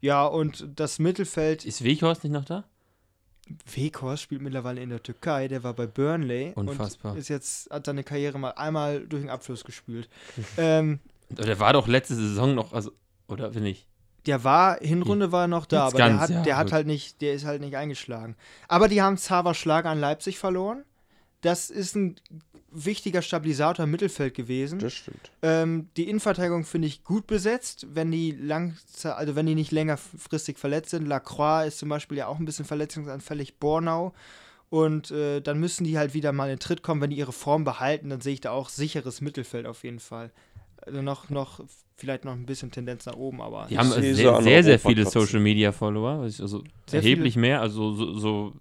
ja, und das Mittelfeld. Ist Weghorst nicht noch da? Weghorst spielt mittlerweile in der Türkei, der war bei Burnley Unfassbar. und ist jetzt, hat seine Karriere mal einmal durch den Abfluss gespült. ähm, Der war doch letzte Saison noch, also, oder bin ich? der war, Hinrunde war er noch da, aber der ganz, hat, ja, der hat halt nicht, der ist halt nicht eingeschlagen. Aber die haben Xaver Schlager an Leipzig verloren. Das ist ein wichtiger Stabilisator im Mittelfeld gewesen. Das stimmt. Ähm, die Innenverteidigung finde ich gut besetzt, wenn die lang, also wenn die nicht längerfristig verletzt sind. Lacroix ist zum Beispiel ja auch ein bisschen verletzungsanfällig, Bornau. Und äh, dann müssen die halt wieder mal in den Tritt kommen, wenn die ihre Form behalten, dann sehe ich da auch sicheres Mittelfeld auf jeden Fall. Also noch, noch, vielleicht noch ein bisschen Tendenz nach oben, aber. Die haben sehr, sehr, sehr, Europa viele. Social Media Follower, also Sehr erheblich mehr, also so, so,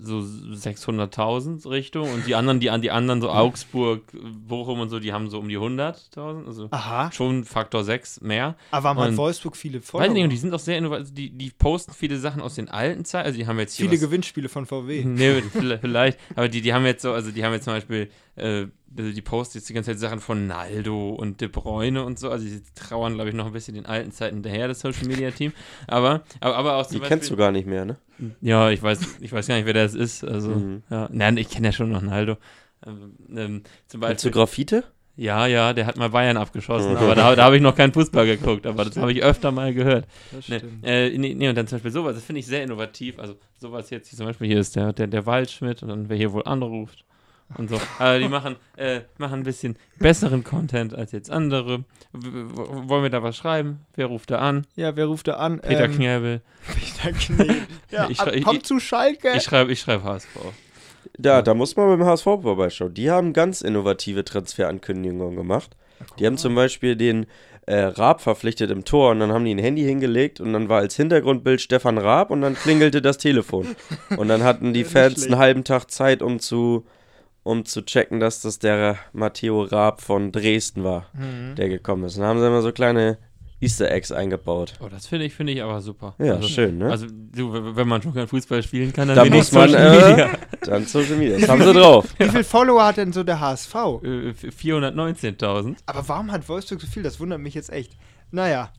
so 600.000 Richtung und die anderen, die, die anderen so Augsburg, Bochum und so, die haben so um die 100.000, also Aha, schon Faktor 6 mehr. aber warum hat Und- Wolfsburg viele Weiß Follower? nicht, und die sind auch sehr innovativ, die, die posten viele Sachen aus den alten Zeiten, also die haben jetzt hier viele was, Gewinnspiele von VW. Nee, vielleicht-. Aber die, die haben jetzt so, also die haben jetzt zum Beispiel, äh, also die posten jetzt die ganze Zeit Sachen von Naldo und De Bruyne und so. Also die trauern, glaube ich, noch ein bisschen den alten Zeiten hinterher, das Social Media Team. Aber, aber, aber auch zum Die Beispiel. kennst du gar nicht mehr, ne? Ja, ich weiß, ich weiß gar nicht, wer das ist. Also, Mhm. ja. Nein, ich kenne ja schon noch Naldo. Ähm, ähm, zum Kennst du Beispiel. Graffite? Ja, ja, der hat mal Bayern abgeschossen, aber da, da habe ich noch keinen Fußball geguckt, aber das habe ich öfter mal gehört. Das Ne, stimmt. äh, nee, nee, und dann zum Beispiel sowas, das finde ich sehr innovativ. Also sowas jetzt, hier zum Beispiel hier ist der, der, der Waldschmidt und dann wer hier wohl anruft und so. Aber die machen, äh, machen ein bisschen besseren Content als jetzt andere. W wollen wir da was schreiben? Wer ruft da an? Ja, wer ruft da an? Peter Ähm, Knäbel. Peter Knebel. Ja, Ich ab, ich- zu Schalke. Ich schreibe ich schreib HSV. Da, da muss man beim HSV vorbeischauen. Die haben ganz innovative Transferankündigungen gemacht. Die haben zum Beispiel den äh, Raab verpflichtet im Tor und dann haben die ein Handy hingelegt und dann war als Hintergrundbild Stefan Raab und dann klingelte das Telefon. Und dann hatten die Fans einen halben Tag Zeit, um zu, um zu checken, dass das der Matteo Raab von Dresden war, Mhm. der gekommen ist. Und dann haben sie immer so kleine Easter Eggs eingebaut. Oh, das finde ich, finde ich aber super. Ja, also, schön, ne? Also, du, wenn man schon kein Fußball spielen kann, dann da ich muss man, Social Media. äh, dann Social Media. Das haben sie drauf. Wie viele Follower hat denn so der HSV? Äh, 419.000. Aber warum hat Wolfsburg so viel? Das wundert mich jetzt echt. Naja.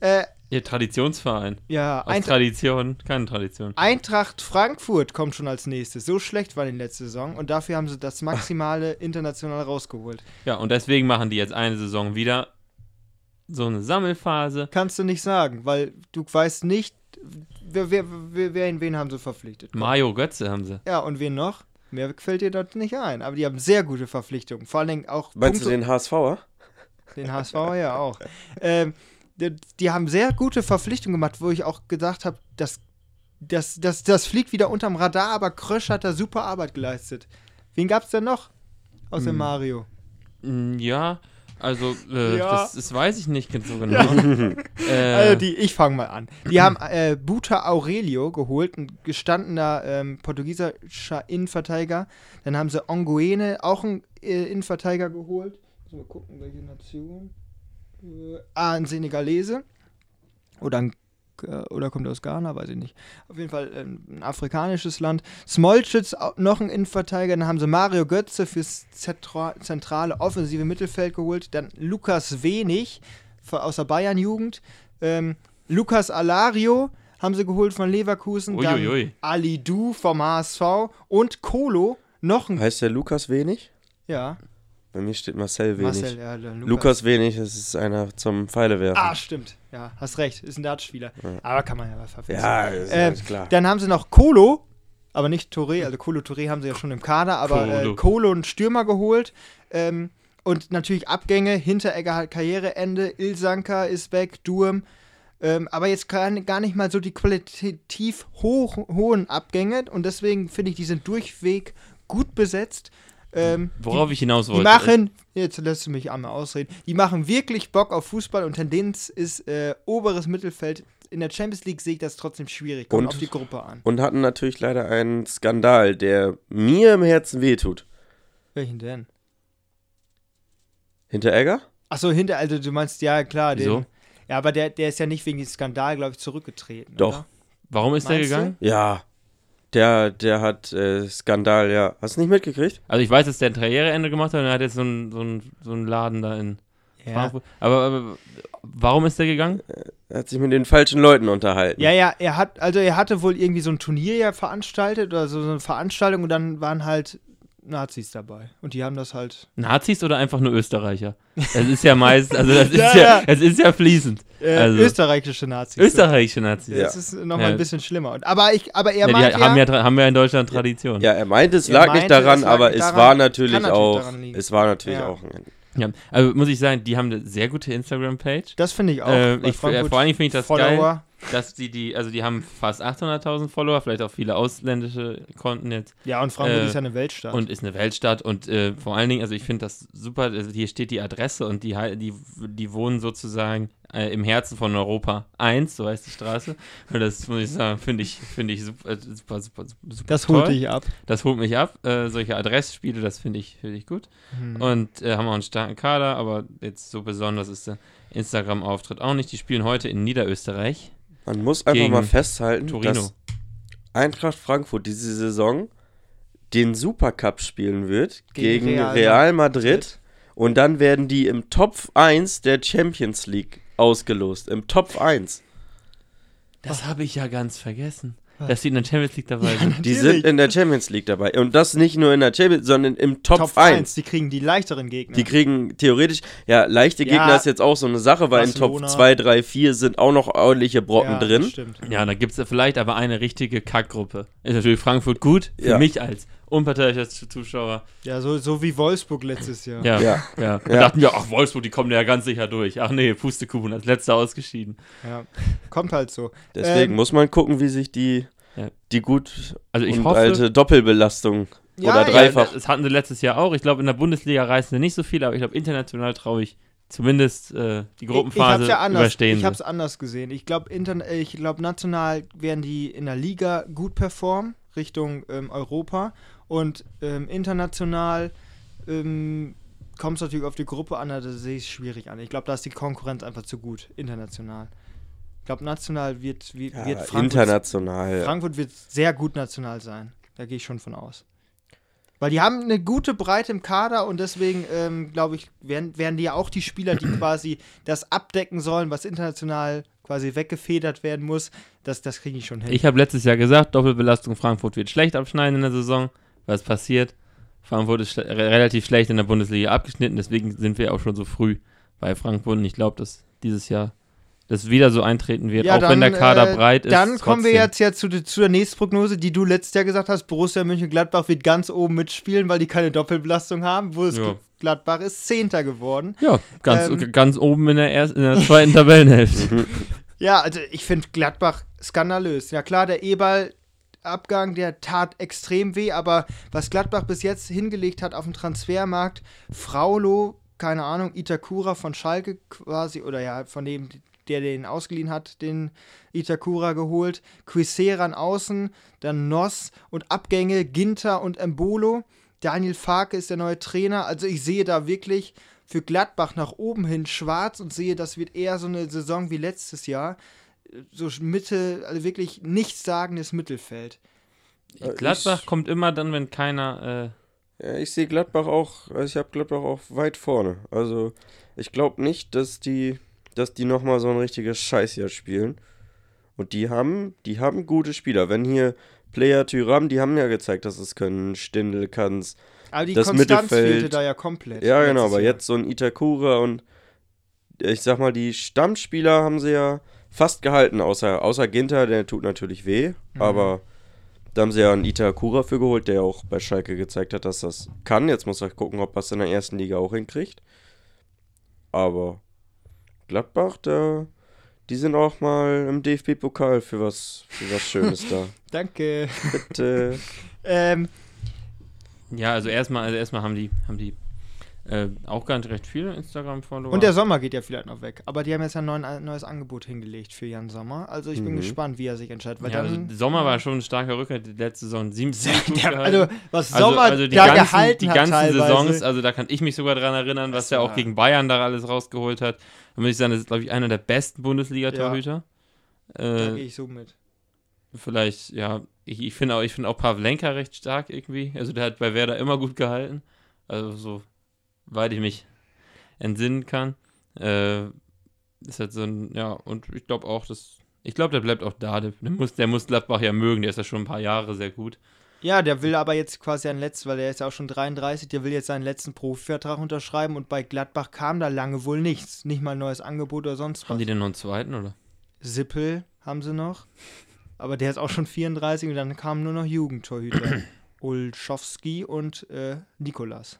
Äh, Ihr Traditionsverein. ja, Aus Eintracht, Tradition, keine Tradition. Eintracht Frankfurt kommt schon als nächstes. So schlecht war die letzte Saison und dafür haben sie das Maximale international rausgeholt. Ja, und deswegen machen die jetzt eine Saison wieder so eine Sammelphase. Kannst du nicht sagen, weil du weißt nicht, wer, wer, wer, wen, wen haben sie verpflichtet. Mario Götze haben sie. Ja, und wen noch? Mehr fällt dir dort nicht ein. Aber die haben sehr gute Verpflichtungen. Vor allen Dingen auch Meinst du Punkte- den HSVer? Den HSV ja auch. ähm, die, die haben sehr gute Verpflichtungen gemacht, wo ich auch gedacht habe, das, das, das, das fliegt wieder unterm Radar, aber Krösch hat da super Arbeit geleistet. Wen gab es denn noch? Außer Hm. Mario. Mm, Ja, also, äh, Ja. Das, das weiß ich nicht so genau. äh, Also die, ich fange mal an. Die haben äh, Buta Aurelio geholt, ein gestandener ähm, portugiesischer Innenverteidiger. Dann haben sie Onguene, auch einen äh, Innenverteidiger geholt. Mal gucken, welche Nation. Äh, ah, ein Senegalese. Oder ein äh, oder kommt er aus Ghana, weiß ich nicht. Auf jeden Fall ähm, ein afrikanisches Land. Smolcic, noch ein Innenverteidiger. Dann haben sie Mario Götze fürs zentra zentrale offensive Mittelfeld geholt. Dann Lukas Wenig von- aus der Bayern-Jugend. Ähm, Lukas Alario haben sie geholt von Leverkusen. Uiuiui. Dann Ali Du vom HSV. Und Kolo, noch ein. Heißt der Lukas Wenig? Ja, Bei mir steht Marcel Wenig. Marcel, ja, Lukas. Lukas Wenig, das ist einer zum Pfeile werfen. Ah, stimmt. Ja, hast recht. Ist ein Dartspieler. Aber kann man ja was vergessen. ja, ist Ähm, alles klar. Dann haben sie noch Kolo, aber nicht Touré. Also Kolo Touré haben sie ja schon im Kader, aber Kolo. äh, einen Stürmer geholt. Ähm, und natürlich Abgänge, Hinteregger halt Karriereende, Ilsanka ist weg, Durm. Ähm, aber jetzt kann, gar nicht mal so die qualitativ hoch, hohen Abgänge und deswegen finde ich, die sind durchweg gut besetzt. Ähm, worauf ich hinaus die wollte. machen, jetzt lässt du mich einmal ausreden, die machen wirklich Bock auf Fußball und Tendenz ist äh, oberes Mittelfeld. In der Champions League sehe ich das trotzdem schwierig. Kommt Und- auf die Gruppe an. Und hatten natürlich leider einen Skandal, der mir im Herzen wehtut. Welchen denn? Hinteregger? Achso, hinter, also du meinst, ja, klar, den. Wieso? Ja, aber der, der ist ja nicht wegen diesem Skandal, glaube ich, zurückgetreten. Doch. Oder? Warum ist der Meinst du? gegangen? Ja. Der, der hat äh, Skandal, ja. Hast du nicht mitgekriegt? Also ich weiß, dass der ein Karriereende gemacht hat und er hat jetzt so einen so einen- so einen Laden da in Ja. Frankfurt. Aber, aber warum ist der gegangen? Er hat sich mit den falschen Leuten unterhalten. Ja, ja, er hat, also er hatte wohl irgendwie so ein Turnier ja veranstaltet oder so, so eine Veranstaltung und dann waren halt Nazis dabei. Und die haben das halt. Nazis oder einfach nur Österreicher? Das ist ja meist, also das ist Ja, ja, ja. es ist ja fließend. Äh, Also- österreichische Nazis. Österreichische Nazis. Ja. Das ist nochmal Ja. ein bisschen schlimmer. Und, aber ich, aber er Ja, die meint haben, ja, ja, haben wir in Deutschland Tradition. Ja, er meinte, es Er lag meinte, nicht daran, es lag aber nicht es daran. war natürlich, natürlich auch. daran. Es war natürlich Ja. auch. ein- Ja, also muss ich sagen, die haben eine sehr gute Instagram-Page. das finde ich auch. Äh, ich, äh, vor allen Dingen finde ich das Follower. geil, dass die, die, also die haben fast 800.000 Follower, vielleicht auch viele ausländische Konten jetzt Ja, und Frankfurt Äh, ist ja eine Weltstadt. und ist eine Weltstadt und äh, vor allen Dingen, also ich finde das super, also hier steht die Adresse und die, die, die wohnen sozusagen äh, im Herzen von Europa 1, so heißt die Straße. Und das muss ich sagen, finde ich, finde ich super, äh, super, super, super das toll. holt dich ab. Das holt mich ab. Äh, solche Adressspiele, das finde ich, finde ich gut. Hm. Und äh, haben auch einen starken Kader, aber jetzt so besonders ist der Instagram-Auftritt auch nicht. Die spielen heute in Niederösterreich. Man muss einfach mal festhalten, Torino. dass Eintracht Frankfurt diese Saison den Supercup spielen wird Gegen gegen, Real Real, Madrid. Und dann werden die im Top 1 der Champions League ausgelost. Im Top 1. Das habe ich ja ganz vergessen? Dass die in der Champions League dabei sind. Die Natürlich. sind in der Champions League dabei. Und das nicht nur in der Champions, sondern im Top, Top 1. 1, die kriegen die leichteren Gegner. Die kriegen theoretisch, ja, leichte Ja, Gegner ist jetzt auch so eine Sache, weil in Barcelona. Top 2, 3, 4 sind auch noch ordentliche Brocken ja, drin. Das stimmt. Ja, da gibt es vielleicht aber eine richtige Kackgruppe. Ist natürlich Frankfurt gut, für Ja. mich als unparteiischer Zuschauer. Ja, so, so wie Wolfsburg letztes Jahr. Ja, ja. Ja. Wir Ja. dachten wir, ach, Wolfsburg, die kommen ja ganz sicher durch. Ach nee, Pustekuchen, als letzter ausgeschieden. Ja. Kommt halt so. Deswegen Ähm, muss man gucken, wie sich die, Ja. die gut Also ich und hoffe, alte Doppelbelastung Ja, oder ja, dreifach. das hatten sie letztes Jahr auch. Ich glaube, in der Bundesliga reißen sie nicht so viel, aber ich glaube, international traue ich zumindest äh, die Ich, ich Gruppenphase hab's ja anders, überstehen. ich sie. hab's anders gesehen. Ich glaube, ich glaub, national werden die in der Liga gut performen, Richtung ähm, Europa. Und ähm, international ähm, kommt es natürlich auf die Gruppe an, da sehe ich es schwierig an. Ich glaube, da ist die Konkurrenz einfach zu gut, international. Ich glaube, national wird, wird, Ja, wird Frankfurt, international. Frankfurt wird sehr gut national sein. Da gehe ich schon von aus. Weil die haben eine gute Breite im Kader und deswegen, ähm, glaube ich, werden, werden die ja auch die Spieler, die quasi das abdecken sollen, was international quasi weggefedert werden muss, das, das kriege ich schon hin. Ich habe letztes Jahr gesagt, Doppelbelastung Frankfurt wird schlecht abschneiden in der Saison. Was passiert? Frankfurt ist schle re relativ schlecht in der Bundesliga abgeschnitten, deswegen sind wir auch schon so früh bei Frankfurt und ich glaube, dass dieses Jahr das wieder so eintreten wird, Ja, auch wenn der dann, Kader äh, breit ist. Dann kommen wir trotzdem. jetzt ja zu, zu der nächsten Prognose, die du letztes Jahr gesagt hast. Borussia Mönchengladbach wird ganz oben mitspielen, weil die keine Doppelbelastung haben. Wo es Ja. Gladbach ist Zehnter geworden. Ja, ganz, Ähm, ganz oben in der, ersten, in der zweiten Tabellenhälfte. Ja, also ich finde Gladbach skandalös. Ja klar, der Eberl-Abgang, der tat extrem weh, aber was Gladbach bis jetzt hingelegt hat auf dem Transfermarkt, Fraulo, keine Ahnung, Itakura von Schalke quasi, oder ja, von dem, der den ausgeliehen hat, den Itakura geholt, Quiseran außen, dann Noss und Abgänge, Ginter und Embolo. Daniel Farke ist der neue Trainer. Also ich sehe da wirklich für Gladbach nach oben hin schwarz und sehe, das wird eher so eine Saison wie letztes Jahr. So Mitte, also wirklich nichtssagendes Mittelfeld. Äh, Gladbach ich- kommt immer dann, wenn keiner. Ja, ich sehe Gladbach auch, also ich habe Gladbach auch weit vorne. Also ich glaube nicht, dass die, dass die nochmal so ein richtiges Scheißjahr spielen. Und die haben, die haben gute Spieler. Wenn hier Player Tyram, die haben ja gezeigt, dass es können. Stindl kann's. Aber die Das Konstanz Mittelfeld- fehlte da ja komplett. Ja, genau, aber Jahr. jetzt so ein Itakura und ich sag mal, die Stammspieler haben sie ja fast gehalten, außer, außer Ginter, der tut natürlich weh, Mhm. aber da haben sie ja einen Itakura für geholt, der auch bei Schalke gezeigt hat, dass das kann. Jetzt muss er gucken, ob er es in der ersten Liga auch hinkriegt. Aber Gladbach, da, die sind auch mal im DFB-Pokal für was, für was Schönes da. Danke. Bitte. Ähm, Ja, also erstmal, also erstmal haben die, haben die äh, auch gar nicht recht viele Instagram-Follower. und der Sommer geht ja vielleicht noch weg. Aber die haben jetzt ein neuen, ein neues Angebot hingelegt für Jan Sommer. Also ich bin Mhm. gespannt, wie er sich entscheidet. Weil ja, also Sommer war schon ein starker Rücker, die letzte Saison. Sieben, der, also, was Also- Sommer also die da ganzen, gehalten die hat ganzen teilweise. Saisons, also da kann ich mich sogar dran erinnern, was er auch gegen Bayern da alles rausgeholt hat. Da muss ich sagen, das ist, glaube ich, einer der besten Bundesliga-Torhüter. Da Äh, gehe ich so mit. vielleicht, ja, ich, ich finde auch, ich find auch Pavlenka recht stark irgendwie. Also der hat bei Werder immer gut gehalten. Also so weit ich mich entsinnen kann. Äh, ist halt so ein, ja, und ich glaube auch, dass, ich glaube, der bleibt auch da. Der, der, muss, der muss Gladbach ja mögen, der ist ja schon ein paar Jahre sehr gut. Ja, der will aber jetzt quasi ein letztes, weil der ist ja auch schon 33, der will jetzt seinen letzten Profivertrag unterschreiben und bei Gladbach kam da lange wohl nichts. Nicht mal ein neues Angebot oder sonst was. Haben die denn noch einen zweiten, oder? Sippel haben sie noch. Aber der ist auch schon 34 und dann kamen nur noch Jugendtorhüter. Olschowski und äh, Nikolas.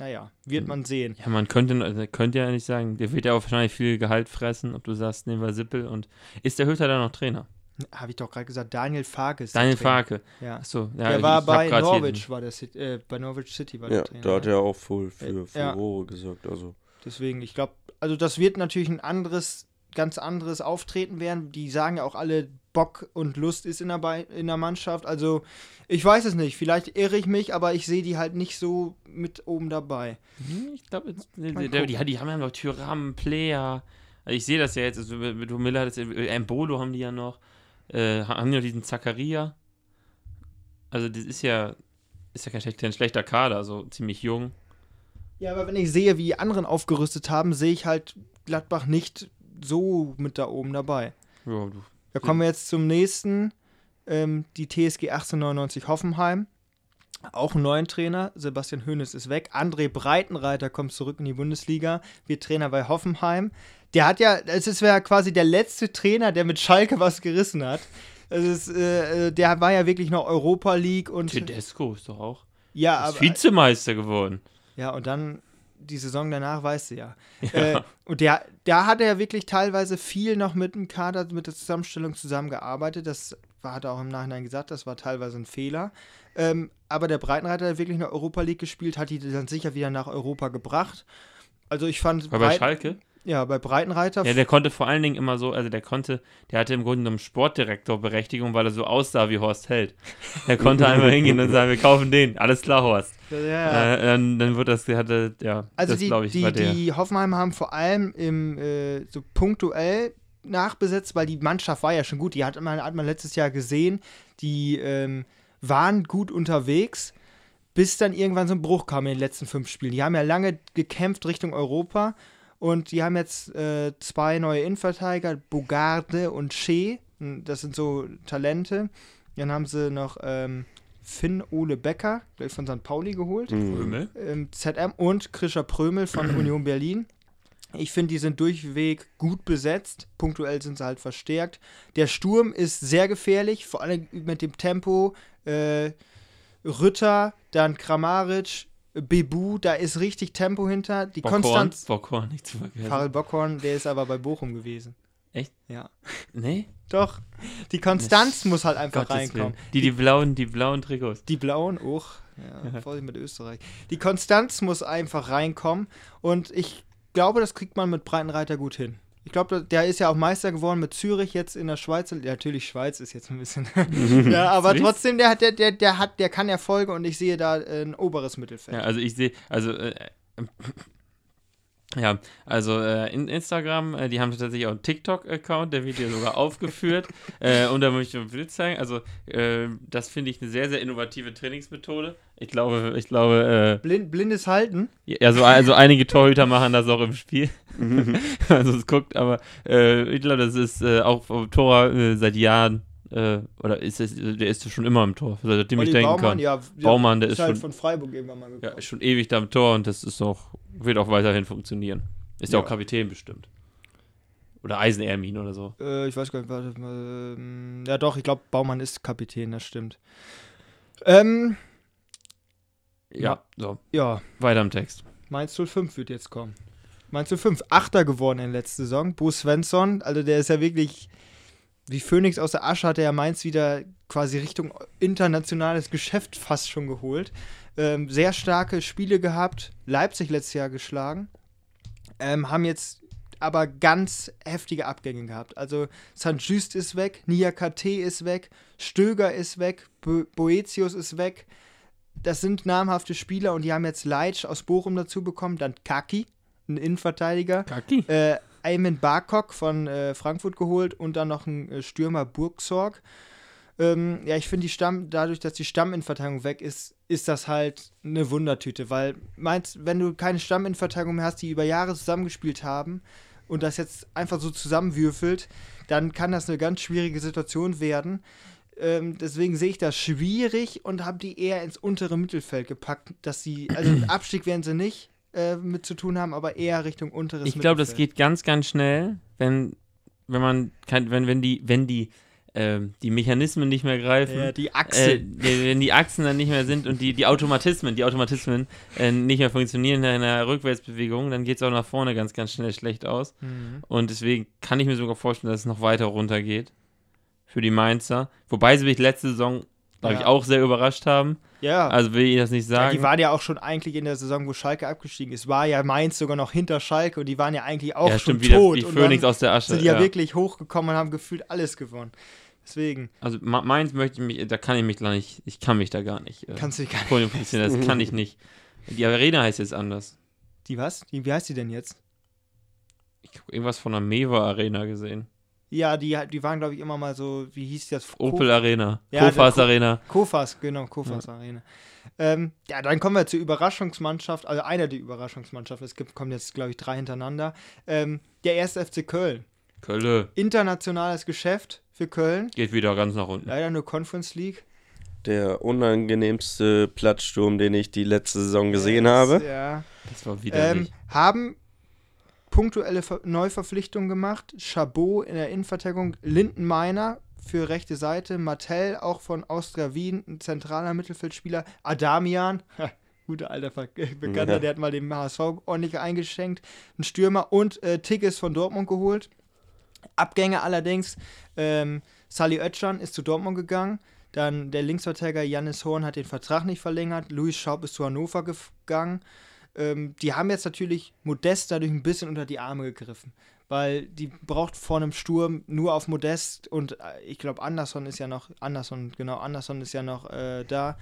Naja, wird man sehen. Ja, man könnte, also könnte ja nicht sagen, der wird ja auch wahrscheinlich viel Gehalt fressen, ob du sagst, nehmen wir Sippel und ist der Hütter dann noch Trainer? Habe ich doch gerade gesagt, Daniel Farke ist Daniel. Farke. Ja. Achso, ja, der ich- war ich hab bei Norwich, war der City, äh, bei Norwich City war Ja, der Trainer. da hat ne? er auch voll für Ja. Furore gesorgt. Also. Deswegen, ich glaube, also das wird natürlich ein anderes, ganz anderes Auftreten werden. Die sagen ja auch alle, Bock und Lust ist in der, in der Mannschaft. Also ich weiß es nicht. Vielleicht irre ich mich, aber ich sehe die halt nicht so mit oben dabei. Hm, Ich glaube, die, die, die, haben ja noch Tyram, Player. Also ich sehe das ja jetzt, also mit mit Miller, hat das, äh, Embolo haben die ja noch. Äh, haben die noch diesen Zakaria. Also das ist ja, ist ja kein, schlecht- kein schlechter Kader, so ziemlich jung. Ja, aber wenn ich sehe, wie die anderen aufgerüstet haben, sehe ich halt Gladbach nicht so mit da oben dabei. Ja, du. Da kommen wir jetzt zum nächsten. Ähm, die TSG 1899 Hoffenheim. Auch einen neuen Trainer. Sebastian Hoeneß ist weg. André Breitenreiter kommt zurück in die Bundesliga. Wird Trainer bei Hoffenheim. Der hat ja, es wäre quasi der letzte Trainer, der mit Schalke was gerissen hat. Es ist, äh, äh, der war ja wirklich noch Europa League und. Tedesco ist doch auch. ja, Ist aber, Vizemeister geworden. ja, und dann die Saison danach weißt du ja. Äh, und der, da hat er ja wirklich teilweise viel noch mit dem Kader, mit der Zusammenstellung zusammengearbeitet. Das war, hat er auch im Nachhinein gesagt, das war teilweise ein Fehler. Ähm, aber der Breitenreiter hat wirklich in der Europa League gespielt, hat die dann sicher wieder nach Europa gebracht. Also ich fand. War bei Schalke? Ja, bei Breitenreiter. Ja, der konnte vor allen Dingen immer so, also der konnte, der hatte im Grunde genommen Sportdirektorberechtigung, weil er so aussah wie Horst Held. Der konnte einfach hingehen und sagen, wir kaufen den. Alles klar, Horst. ja, ja. Äh, dann, dann wird das, der hatte, ja, Also das glaube ich, die, war der. die Hoffenheim haben vor allem im äh, so punktuell nachbesetzt, weil die Mannschaft war ja schon gut. Die hat man, hat man letztes Jahr gesehen. Die ähm, waren gut unterwegs, bis dann irgendwann so ein Bruch kam in den letzten fünf Spielen. Die haben ja lange gekämpft Richtung Europa und die haben jetzt äh, zwei neue Innenverteidiger, Bogarde und Shea. Das sind so Talente. Dann haben sie noch ähm, Finn Ole Becker, der ist von St. Pauli geholt Römel? ähm, ZM und Krischer Prömel von Union Berlin. Ich finde, die sind durchweg gut besetzt. Punktuell sind sie halt verstärkt. Der Sturm ist sehr gefährlich, vor allem mit dem Tempo. Äh, Rütter, dann Kramaric, Bebu, da ist richtig Tempo hinter. Die Bockhorn, Konstanz. Bockhorn, nicht zu vergessen. Karel Bockhorn, der ist aber bei Bochum gewesen. Echt? Ja. Nee? Doch. Die Konstanz muss halt einfach Gottes reinkommen. Willen. Die, die blauen, die blauen Trikots. Die blauen, auch. Ja, Vorsicht mit Österreich. Die Konstanz muss einfach reinkommen und ich glaube, das kriegt man mit Breitenreiter gut hin. Ich glaube, der ist ja auch Meister geworden mit Zürich jetzt in der Schweiz. Ja, natürlich, Schweiz ist jetzt ein bisschen. ja, aber Swiss? trotzdem, der, hat, der, der, der, hat, der kann Erfolge und ich sehe da äh, ein oberes Mittelfeld. Ja, also ich sehe, also, äh, ja, also äh, in Instagram, äh, die haben tatsächlich auch einen TikTok-Account, der wird hier sogar aufgeführt. äh, und da möchte ich ein Bild zeigen. Also, äh, das finde ich eine sehr, sehr innovative Trainingsmethode. Ich glaube, ich glaube, Blind, blindes Halten. äh, ja, so, also einige Torhüter machen das auch im Spiel. also es guckt, aber äh, ich glaube, das ist äh, auch vom Tor äh, seit Jahren. Äh, oder ist es, der ist schon immer im Tor, seitdem ich Olli denken Baumann, kann. ja, Baumann, der ist ist halt schon- von Freiburg irgendwann mal Ja, gekommen. ist schon ewig da im Tor und das ist auch, wird auch weiterhin funktionieren. Ist ja, Ja. auch Kapitän bestimmt. Oder Eisenermin oder so. Äh, ich weiß gar nicht, warte mal. ähm, Ja, doch, ich glaube, Baumann ist Kapitän, das stimmt. Ähm, Ja, so. ja, Weiter im Text. Mainz 05 wird jetzt kommen. Mainz 05, Achter geworden in der letzten Saison. Bo Svensson, also der ist ja wirklich wie Phoenix aus der Asche, hat er ja Mainz wieder quasi Richtung internationales Geschäft fast schon geholt. Ähm, sehr starke Spiele gehabt, Leipzig letztes Jahr geschlagen. Ähm, haben jetzt aber ganz heftige Abgänge gehabt. Also St. Just ist weg, Nia KT ist weg, Stöger ist weg, Bo Boetius ist weg. Das sind namhafte Spieler und die haben jetzt Leitsch aus Bochum dazu bekommen, dann Kaki, ein Innenverteidiger, Kaki. äh, Ayman Barkok von äh, Frankfurt geholt und dann noch ein äh, Stürmer Burgsorg. Ähm, ja, ich finde dadurch, dass die Stamminverteidigung weg ist, ist das halt eine Wundertüte, weil meinst, wenn du keine Stamminverteidigung mehr hast, die über Jahre zusammengespielt haben und das jetzt einfach so zusammenwürfelt, dann kann das eine ganz schwierige Situation werden. Ähm, deswegen sehe ich das schwierig und habe die eher ins untere Mittelfeld gepackt, dass sie, also Abstieg werden sie nicht äh, mit zu tun haben, aber eher Richtung unteres Ich glaube, das geht ganz, ganz schnell, wenn, wenn man kann, wenn, wenn die, wenn die, ähm, die Mechanismen nicht mehr greifen. Ja, die Äh, Achse. wenn die Achsen dann nicht mehr sind und die, die Automatismen, die Automatismen äh, nicht mehr funktionieren in einer Rückwärtsbewegung, dann geht es auch nach vorne ganz, ganz schnell schlecht aus. Mhm. Und deswegen kann ich mir sogar vorstellen, dass es noch weiter runtergeht für die Mainzer. Wobei sie mich letzte Saison, glaube ich, Ja. auch sehr überrascht haben. Ja. Also will ich das nicht Ja, sagen. die waren ja auch schon eigentlich in der Saison, wo Schalke abgestiegen ist, war ja Mainz sogar noch hinter Schalke und die waren ja eigentlich auch ja, schon stimmt, tot. die Phoenix aus der Asche. sind die ja, ja. wirklich hochgekommen und haben gefühlt alles gewonnen. Deswegen Also Ma- Mainz möchte ich mich, da kann ich mich gar nicht, ich kann mich da gar nicht äh, kannst du gar nicht. das kann ich nicht. Die Arena heißt jetzt anders. Die was? Die, wie heißt die denn jetzt? Ich habe irgendwas von der Mewa Arena gesehen. Ja, die, die waren, glaube ich, immer mal so, wie hieß das? Opel Arena, Ja, Kofas Ko- Arena. Kofas, genau, Kofas Arena. Ähm, ja, dann kommen wir zur Überraschungsmannschaft, also einer der Überraschungsmannschaften. Es gibt, kommen jetzt, glaube ich, drei hintereinander. Ähm, der erste FC Köln. Kölle Internationales Geschäft für Köln. geht wieder ganz nach unten. Leider nur Conference League. Der unangenehmste Platzsturm, den ich die letzte Saison gesehen Das- habe. Ja. Das war wieder Ähm, haben punktuelle Ver Neuverpflichtungen gemacht. Chabot in der Innenverteidigung, Lindenmeiner für rechte Seite, Martell auch von Austria Wien, ein zentraler Mittelfeldspieler, Adamian, guter alter Ver Bekannter, Ja. der hat mal dem HSV ordentlich eingeschenkt, ein Stürmer und äh, Tigges von Dortmund geholt. Abgänge allerdings, ähm, Sally Oetschan ist zu Dortmund gegangen, dann der Linksverteidiger Jannis Horn hat den Vertrag nicht verlängert, Luis Schaub ist zu Hannover gegangen. Ähm, die haben jetzt natürlich Modest dadurch ein bisschen unter die Arme gegriffen, weil die braucht vor einem Sturm nur auf Modest und äh, ich glaube Anderson ist ja noch, Anderson, genau, Anderson ist ja noch äh, da.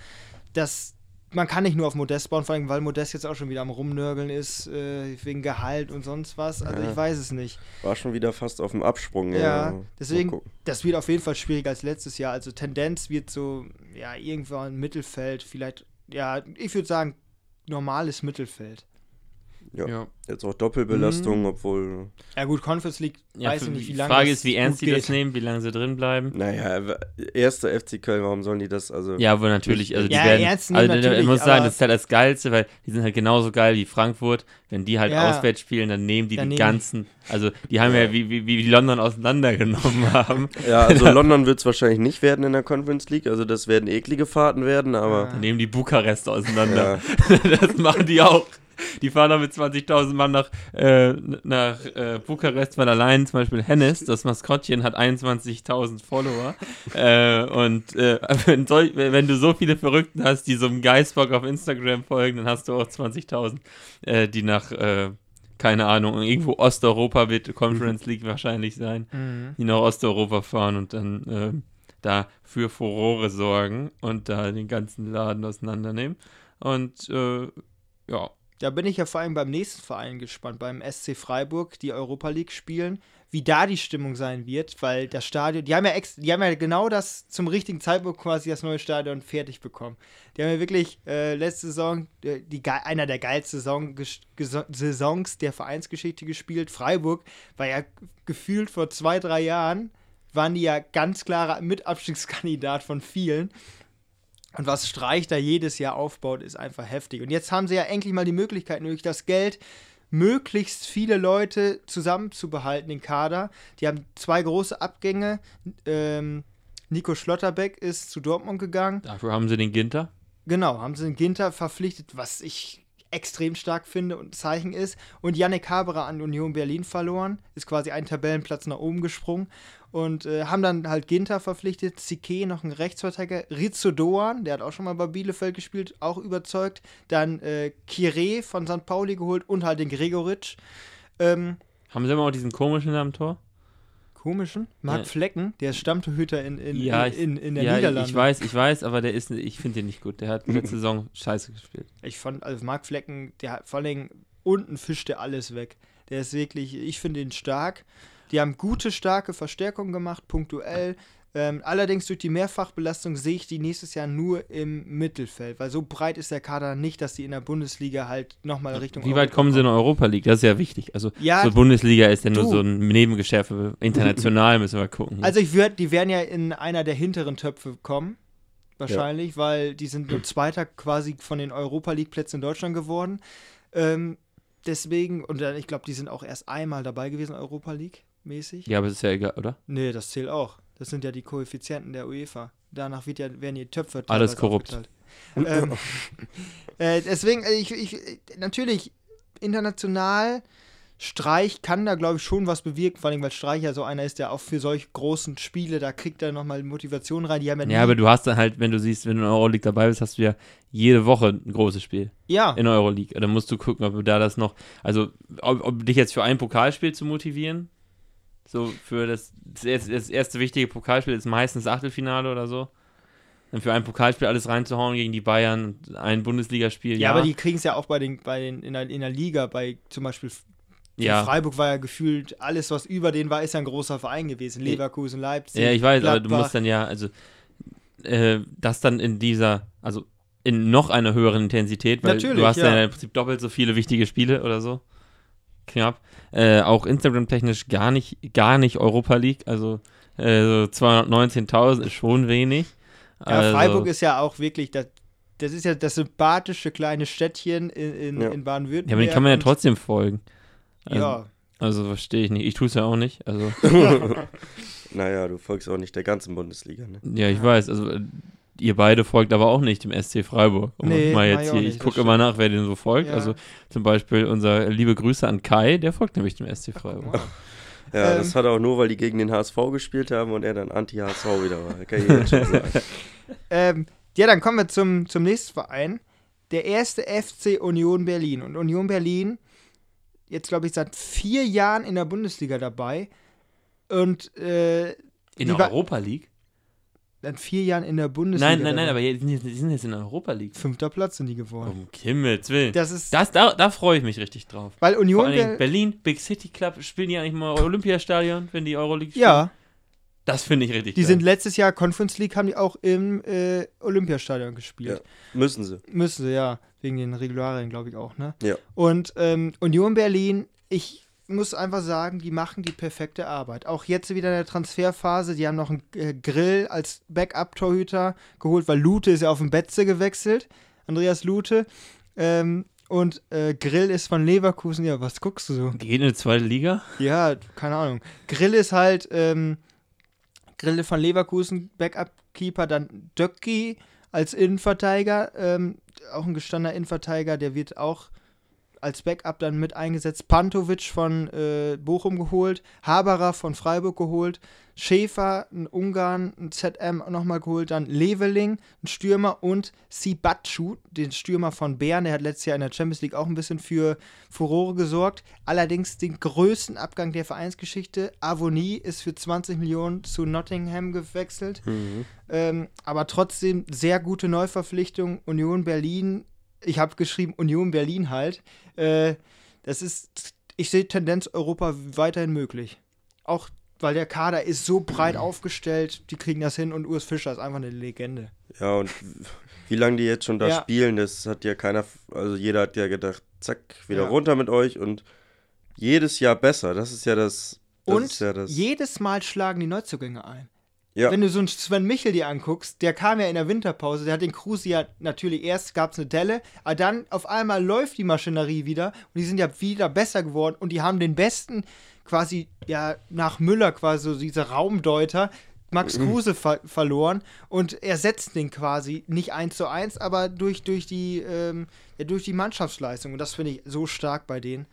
Das, man kann nicht nur auf Modest bauen, vor allem weil Modest jetzt auch schon wieder am Rumnörgeln ist, äh, wegen Gehalt und sonst was. Also Ja. ich weiß es nicht. War schon wieder fast auf dem Absprung. Ja, Mal deswegen, das wird auf jeden Fall schwieriger als letztes Jahr. Also Tendenz wird so, ja, irgendwo im Mittelfeld, vielleicht, ja, ich würde sagen, normales Mittelfeld. Ja. Ja. Jetzt auch Doppelbelastung, Mhm. obwohl, Ja gut, Conference League, Ja, weiß ich nicht, wie die lange Frage das ist, wie ernst die das nehmen, wie lange sie drin bleiben. naja, erster FC Köln, warum sollen die das, also, Ja, aber natürlich, also die Ja, werden, ernst also ich natürlich, muss sagen, das ist halt das Geilste, weil die sind halt genauso geil wie Frankfurt. Wenn die halt Ja. auswärts spielen, dann nehmen die Dann die nehmen die- ganzen, also die haben ja, wie, wie, wie die London auseinandergenommen haben. ja, also London wird es wahrscheinlich nicht werden in der Conference League, also das werden eklige Fahrten werden, aber, Dann nehmen die Bukarest auseinander. ja, das machen die auch. Die fahren da mit 20.000 Mann nach, äh, nach äh, Bukarest, weil allein zum Beispiel Hennes, das Maskottchen, hat 21.000 Follower. äh, und äh, wenn, soll, wenn du so viele Verrückten hast, die so einem Geistbock auf Instagram folgen, dann hast du auch 20.000, äh, die nach, äh, keine Ahnung, irgendwo Osteuropa wird Conference League wahrscheinlich sein, Mhm. die nach Osteuropa fahren und dann äh, da für Furore sorgen und da den ganzen Laden auseinandernehmen. Und äh, ja, Da bin ich ja vor allem beim nächsten Verein gespannt, beim SC Freiburg, die Europa League spielen, wie da die Stimmung sein wird, weil das Stadion, die haben ja ex, die haben ja genau das zum richtigen Zeitpunkt quasi das neue Stadion fertig bekommen. Die haben ja wirklich äh, letzte Saison äh, die, ge- einer der geilsten Saison, Saisons der Vereinsgeschichte gespielt. Freiburg war ja gefühlt vor zwei, drei Jahren, waren die ja ganz klarer Mitabstiegskandidat von vielen. Und was Streich da jedes Jahr aufbaut, ist einfach heftig. Und jetzt haben sie ja endlich mal die Möglichkeit, durch das Geld möglichst viele Leute zusammenzubehalten, den Kader. Die haben zwei große Abgänge. Ähm, Nico Schlotterbeck ist zu Dortmund gegangen. dafür haben sie den Ginter. Genau, haben sie den Ginter verpflichtet, was ich extrem stark finde und ein Zeichen ist. Und Yannick Haberer an Union Berlin verloren, ist quasi einen Tabellenplatz nach oben gesprungen. Und äh, haben dann halt Ginter verpflichtet, Sique noch ein Rechtsverteidiger, Rizzo Doan, der hat auch schon mal bei Bielefeld gespielt, auch überzeugt. Dann äh, Kire von St. Pauli geholt und halt den Gregoritsch. Ähm, Haben sie immer auch diesen komischen am Tor? komischen. Marc Ja. Flecken, der ist Stammtorhüter in, in, Ja, ich- in, in der ja, Niederlande. ich weiß, ich weiß, aber der ist, ich finde den nicht gut. Der hat letzte Saison scheiße gespielt. Ich fand, also Marc Flecken, der hat vor allen Dingen unten fischt der alles weg. Der ist wirklich, ich finde ihn stark. Die haben gute, starke Verstärkungen gemacht, punktuell. Ähm, allerdings durch die Mehrfachbelastung sehe ich die nächstes Jahr nur im Mittelfeld, weil so breit ist der Kader nicht, dass die in der Bundesliga halt nochmal Richtung. Wie weit kommen sie in der Europa League? Das ist ja wichtig. Also Ja, so Bundesliga ist ja nur so ein Nebengeschäft. für International müssen wir gucken. Also ich würde, die werden ja in einer der hinteren Töpfe kommen. Wahrscheinlich, weil die sind nur Zweiter quasi von den Europa League Plätzen in Deutschland geworden. Ähm, deswegen, und dann, ich glaube, die sind auch erst einmal dabei gewesen, Europa League mäßig. ja, aber es ist ja egal, oder? Nee, das zählt auch. Das sind ja die Koeffizienten der UEFA. Danach wird ja, werden die Töpfe Alles korrupt. ähm, äh, deswegen, äh, ich, ich, natürlich, international, Streich kann da, glaube ich, schon was bewirken, vor allem, weil Streich ja so einer ist, der auch für solche großen Spiele, da kriegt er nochmal Motivation rein. Die haben ja, Ja, aber du hast dann halt, wenn du siehst, wenn du in der Euroleague dabei bist, hast du ja jede Woche ein großes Spiel ja, in der Euroleague. Dann musst du gucken, ob du da das noch, also ob, ob dich jetzt für ein Pokalspiel zu motivieren, so für das, das erste, wichtige Pokalspiel ist meistens Achtelfinale oder so. Dann für ein Pokalspiel alles reinzuhauen gegen die Bayern, ein Bundesligaspiel, ja, ja. aber die kriegen es ja auch bei den, bei den in, der, in der Liga, bei zum Beispiel ja. Freiburg war ja gefühlt, alles, was über den war, ist ja ein großer Verein gewesen. Leverkusen, Leipzig. Ja, ich weiß, aber du Gladbach. musst dann ja, also, äh, das dann in dieser, also in noch einer höheren Intensität, weil Natürlich, du hast ja. ja. im Prinzip doppelt so viele wichtige Spiele oder so. Knapp. Äh, auch Instagram-technisch gar nicht, gar nicht Europa League, also äh, so 219.000 ist schon wenig. Ja, also, Freiburg ist ja auch wirklich, das, das ist ja das sympathische kleine Städtchen in, in, Ja. in Baden-Württemberg. Ja, aber den kann man ja trotzdem folgen. Also, Ja, Also verstehe ich nicht. Ich tue es ja auch nicht. Also, naja, du folgst auch nicht der ganzen Bundesliga, ne? ja, ich weiß. Also, ihr beide folgt aber auch nicht dem SC Freiburg. Um Nee, mal jetzt hier, ich gucke immer nach, wer den so folgt. Ja. Also zum Beispiel unser liebe Grüße an Kai, der folgt nämlich dem SC Freiburg. Ja, Ähm. das hat er auch nur, weil die gegen den HSV gespielt haben und er dann Anti-HSV wieder war. Kann ich jetzt schon sagen. ähm, ja, dann kommen wir zum, zum nächsten Verein. Der erste FC Union Berlin. Und Union Berlin, jetzt glaube ich seit vier Jahren in der Bundesliga dabei. Und äh, In der Europa League? Seit vier Jahren in der Bundesliga. Nein, nein, nein, aber jetzt- die sind jetzt in der Europa League. Fünfter Platz sind die geworden. Um Himmels Willen. Das ist, Das, da da freue ich mich richtig drauf. weil Vor Union Dingen Berlin. Berlin, Big City Club, spielen die eigentlich mal Olympiastadion, wenn die Euroleague spielen? Ja, Das finde ich richtig die geil. sind letztes Jahr Conference League, haben die auch im äh, Olympiastadion gespielt. Müssen sie. Müssen sie, ja. Wegen den Regularien, glaube ich auch, ne? Ja. Und ähm, Union Berlin, ich muss einfach sagen, die machen die perfekte Arbeit. Auch jetzt wieder in der Transferphase, die haben noch einen äh, Grill als Backup-Torhüter geholt, weil Lute ist ja auf den Betze gewechselt. Andreas Lute. Ähm, und äh, Grill ist von Leverkusen. Ja, was guckst du so? Geht in die zweite Liga? Ja, keine Ahnung. Grill ist halt, ähm, Grill von Leverkusen, Backup-Keeper, dann Döcki als Innenverteidiger, ähm, auch ein gestandener Innenverteidiger, der wird auch als Backup dann mit eingesetzt. Pantovic von äh, Bochum geholt, Haberer von Freiburg geholt, Schäfer, ein Ungarn, ein ZM nochmal geholt, dann Leveling, ein Stürmer und Sibatschu, den Stürmer von Bern, der hat letztes Jahr in der Champions League auch ein bisschen für Furore gesorgt. Allerdings den größten Abgang der Vereinsgeschichte. Avonie ist für 20 Millionen zu Nottingham gewechselt. Mhm. Ähm, aber trotzdem sehr gute Neuverpflichtung. Union Berlin, ich habe geschrieben Union Berlin halt. Äh, das ist, ich sehe Tendenz Europa weiterhin möglich. Auch weil der Kader ist so breit aufgestellt, die kriegen das hin und Urs Fischer ist einfach eine Legende. Ja, und wie lange die jetzt schon da Ja. spielen, das hat ja keiner, also jeder hat ja gedacht, zack, wieder Ja. runter mit euch und jedes Jahr besser. Das ist ja das. das und ist ja das. jedes Mal schlagen die Neuzugänge ein. Ja. Wenn du so einen Sven Michel dir anguckst, der kam ja in der Winterpause, der hat den Kruse ja natürlich erst gab es eine Delle, aber dann auf einmal läuft die Maschinerie wieder und die sind ja wieder besser geworden und die haben den besten quasi ja nach Müller quasi so diese Raumdeuter Max Mhm. Kruse ver verloren und ersetzt den quasi nicht eins zu eins, aber durch, durch, die, ähm, ja, durch die Mannschaftsleistung und das finde ich so stark bei denen.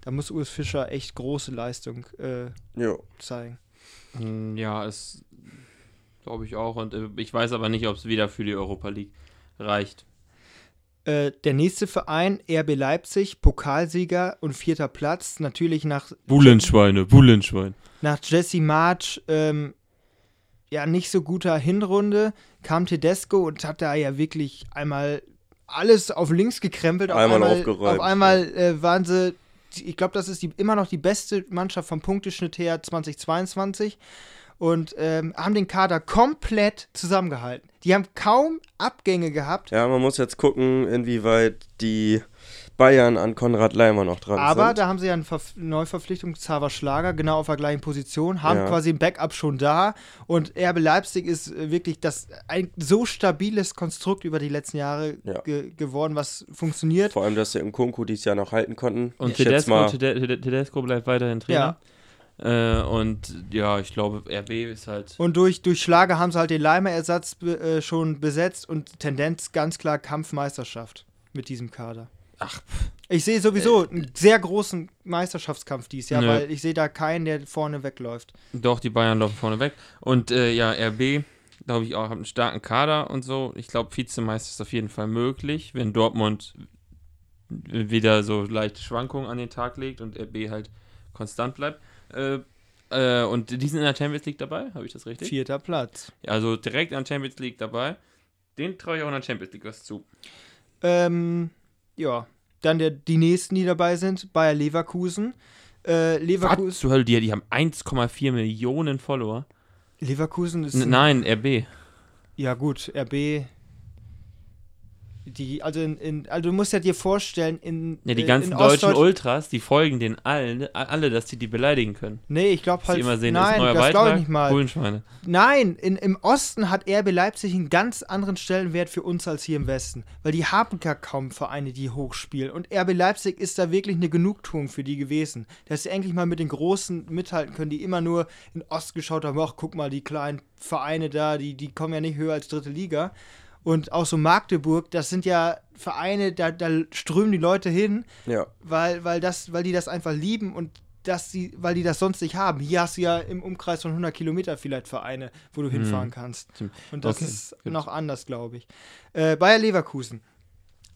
Da muss Urs Fischer echt große Leistung äh, zeigen. Hm, Ja, es glaube ich auch. Und äh, ich weiß aber nicht, ob es wieder für die Europa League reicht. Äh, der nächste Verein, RB Leipzig, Pokalsieger und vierter Platz. Natürlich nach, Bullenschweine, Bullenschwein. nach Jesse March, ähm, ja, nicht so guter Hinrunde, kam Tedesco und hat da ja wirklich einmal alles auf links gekrempelt. Auf Einmal einmal, aufgeräumt, Auf einmal äh, waren sie, ich glaube, das ist die, immer noch die beste Mannschaft vom Punkteschnitt her 2022. und ähm, haben den Kader komplett zusammengehalten. Die haben kaum Abgänge gehabt, Ja, man muss jetzt gucken, inwieweit die Bayern an Konrad Leimer noch dran aber sind. da haben sie ja eine Verf Neuverpflichtung, Xaver Schlager, genau auf der gleichen Position, haben Ja. quasi ein Backup schon da und RB Leipzig ist wirklich das ein so stabiles Konstrukt über die letzten Jahre Ja. ge geworden, was funktioniert. Vor allem, dass sie im Kunku dieses Jahr noch halten konnten. Und Tedesco, mal, Tede- Tede- Tedesco bleibt weiterhin Trainer. Äh, und ja, ich glaube, RB ist halt. Und durch, durch Schlager haben sie halt den Leimer-Ersatz äh, schon besetzt und Tendenz ganz klar Kampfmeisterschaft mit diesem Kader. Ach, Ich sehe sowieso einen sehr großen Meisterschaftskampf dieses Jahr, Nö. weil ich sehe da keinen, der vorne wegläuft. Doch, die Bayern laufen vorne weg. Und äh, ja, RB, glaube ich, auch hat einen starken Kader und so. Ich glaube, Vizemeister ist auf jeden Fall möglich, wenn Dortmund wieder so leichte Schwankungen an den Tag legt und RB halt konstant bleibt. Äh, äh, und die sind in der Champions League dabei, habe ich das richtig? Vierter Platz. Also direkt an der Champions League dabei. Den traue ich auch in der Champions League was zu. Ähm, ja, dann der, die nächsten, die dabei sind, Bayer Leverkusen. Äh, Was Leverkusen, zur Hölle, die, die haben 1,4 Millionen Follower. Leverkusen ist. N nein, RB. Ja, gut, RB. Die, also, in, in, also du musst ja dir vorstellen, in. Ja, die ganzen deutschen Ostdeutsch- Ultras, die folgen den allen, alle, dass die die beleidigen können. Nee, ich glaube halt. immer sehen, nein, das das glaube ich Beitrag, nicht mal. Bullenschweine. Nein, in, im Osten hat RB Leipzig einen ganz anderen Stellenwert für uns als hier im Westen. Weil die haben gar kaum Vereine, die hochspielen. Und RB Leipzig ist da wirklich eine Genugtuung für die gewesen. Dass sie endlich mal mit den Großen mithalten können, die immer nur in Ost geschaut haben. Ach, guck mal, die kleinen Vereine da, die, die kommen ja nicht höher als dritte Liga. Und auch so Magdeburg, das sind ja Vereine, da, da strömen die Leute hin, ja. weil, weil, das, weil die das einfach lieben und dass die, weil die das sonst nicht haben. Hier hast du ja im Umkreis von 100 Kilometer vielleicht Vereine, wo du hinfahren kannst. Und das Okay, ist gut. noch anders, glaube ich. Äh, Bayer Leverkusen.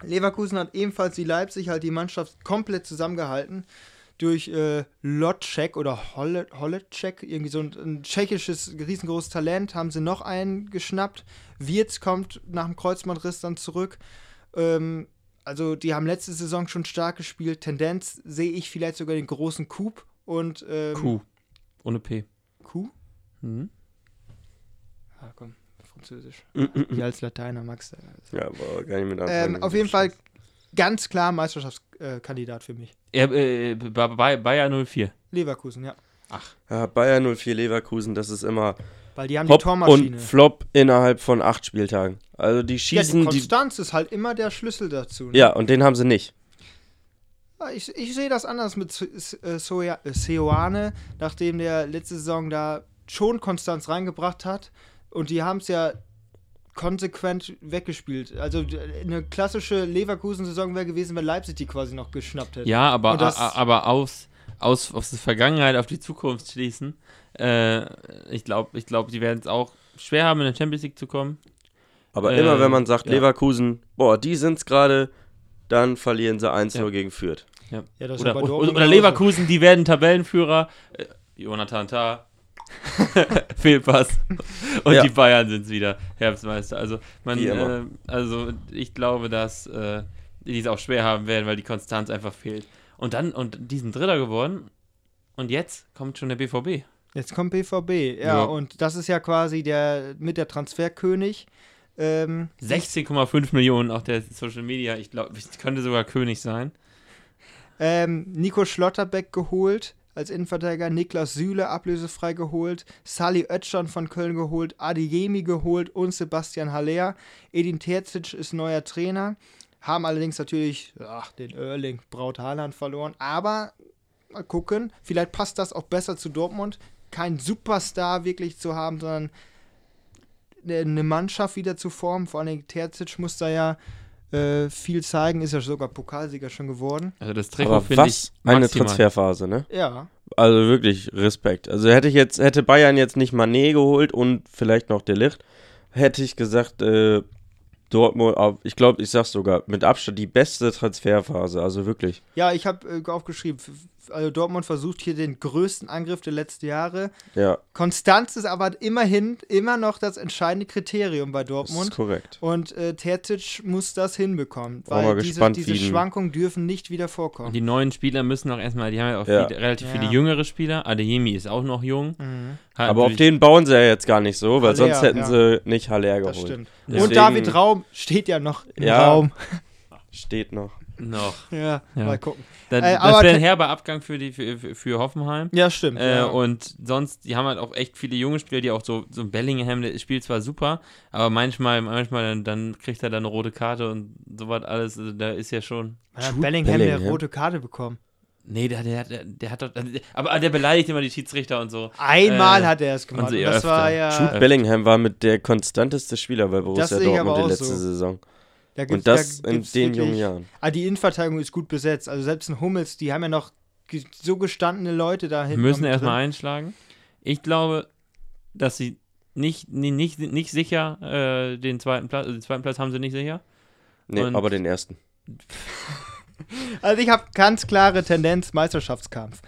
Leverkusen hat ebenfalls wie Leipzig halt die Mannschaft komplett zusammengehalten durch äh, Lotschek oder Holecek, irgendwie so ein, ein tschechisches riesengroßes Talent, haben sie noch einen geschnappt. Wirtz kommt nach dem Kreuzbandriss dann zurück. Ähm, also die haben letzte Saison schon stark gespielt. Tendenz sehe ich vielleicht sogar den großen Coup und ähm, Q. Ohne P. Coup? Mhm. Ah, komm, Französisch. Wie als Lateiner, Max. Ja, aber gar nicht mit anfangen. Ähm, auf jeden Fall ganz klar Meisterschaftskandidat für mich. Er, äh, Ba- Ba- Bayer 04. Leverkusen, ja. Ja, Bayern 04 Leverkusen, das ist immer Weil die haben die Hop Tormaschine. und Flop innerhalb von acht Spieltagen. Also die ja, die schießen die, Konstanz ist halt immer der Schlüssel dazu. Ne? Ja, und den haben sie nicht. Ja, Ich, ich sehe das anders mit äh, äh, Seoane, nachdem der letzte Saison da schon Konstanz reingebracht hat. Und die haben es ja konsequent weggespielt. Also eine klassische Leverkusen-Saison wäre gewesen, wenn Leipzig die quasi noch geschnappt hätte. Ja, aber, Und das- a- aber aus, aus, aus der Vergangenheit auf die Zukunft schließen. Äh, ich glaube, ich glaub, die werden es auch schwer haben, in der Champions League zu kommen. Aber Äh, immer wenn man sagt, ja. Leverkusen, boah, die sind's gerade, dann verlieren sie 1-0 Ja. gegen Fürth. Ja, das ist Oder, oder, oder. Leverkusen, die werden Tabellenführer. Äh, Jonathan Tah. Fehlpass. Und Ja. die Bayern sind wieder Herbstmeister. Also, man, äh, also ich glaube, dass äh, die es auch schwer haben werden, weil die Konstanz einfach fehlt. Und dann, und die sind Dritter geworden. Und jetzt kommt schon der BVB. Jetzt kommt BVB, ja, Ja. und das ist ja quasi der mit der Transferkönig. Ähm, 16,5 Millionen auf der Social Media. Ich glaube, es könnte sogar König sein. ähm, Nico Schlotterbeck geholt als Innenverteidiger, Niklas Süle ablösefrei geholt, Sali Oetschan von Köln geholt, Adeyemi geholt und Sebastian Haller. Edin Terzic ist neuer Trainer. Haben allerdings natürlich ach, den Erling Braut Haaland verloren. Aber mal gucken, vielleicht passt das auch besser zu Dortmund. Kein Superstar wirklich zu haben, sondern eine Mannschaft wieder zu formen. Vor allem Terzic muss da ja äh, viel zeigen, ist ja sogar Pokalsieger schon geworden. Also das Trikot Aber finde ich was eine. Transferphase, ne? Ja, Also wirklich Respekt. Also hätte ich jetzt, hätte Bayern jetzt nicht Manet geholt und vielleicht noch Delicht, hätte ich gesagt, äh, Dortmund, aber ich glaube, ich sag's sogar, mit Abstand die beste Transferphase, also wirklich. Ja, ich habe äh, aufgeschrieben, also Dortmund versucht hier den größten Angriff der letzten Jahre. Ja, Konstanz ist aber immerhin immer noch das entscheidende Kriterium bei das ist Dortmund. korrekt. Und äh, Terzic muss das hinbekommen, Bin mal weil diese, gespannt, diese Schwankungen dürfen nicht wieder vorkommen. Und die neuen Spieler müssen auch erstmal, die haben ja auch Ja. Viele, relativ Ja. viele jüngere Spieler. Adeyemi ist auch noch jung. Mhm, Hat Aber auf den bauen sie ja jetzt gar nicht so, weil Haller, sonst hätten ja. sie nicht Haller das geholt. stimmt. Deswegen- Und David Raum steht ja noch im Ja. Raum. Steht noch. Noch. Ja, Ja. mal gucken. Da, Äh, das aber wäre ein herber Abgang für, die, für, für- Hoffenheim. Ja, stimmt. Äh, ja. Und sonst, die haben halt auch echt viele junge Spieler, die auch so, so ein Bellingham, der spielt zwar super, aber manchmal, manchmal dann, dann kriegt er dann eine rote Karte und sowas alles. Also da ist ja schon. Wann hat Bellingham, eine rote Karte bekommen. Nee, der, der, der, der hat doch. Aber der beleidigt immer die Schiedsrichter und so. Einmal Äh, hat er es gemacht. das öfter. war ja. Jude Bellingham war mit der konstanteste Spieler bei Das Borussia Dortmund die letzte so. Saison. Da gibt's- Und das da in den wirklich- jungen Jahren. Ah, die Innenverteidigung ist gut besetzt. Also selbst ein Hummels, die haben ja noch so gestandene Leute da Wir hinten. müssen erstmal einschlagen. Ich glaube, dass sie nicht, nicht, nicht sicher äh, den zweiten Platz, den zweiten Platz haben sie nicht sicher. Nee, Und- aber den ersten. Also ich habe ganz klare Tendenz Meisterschaftskampf.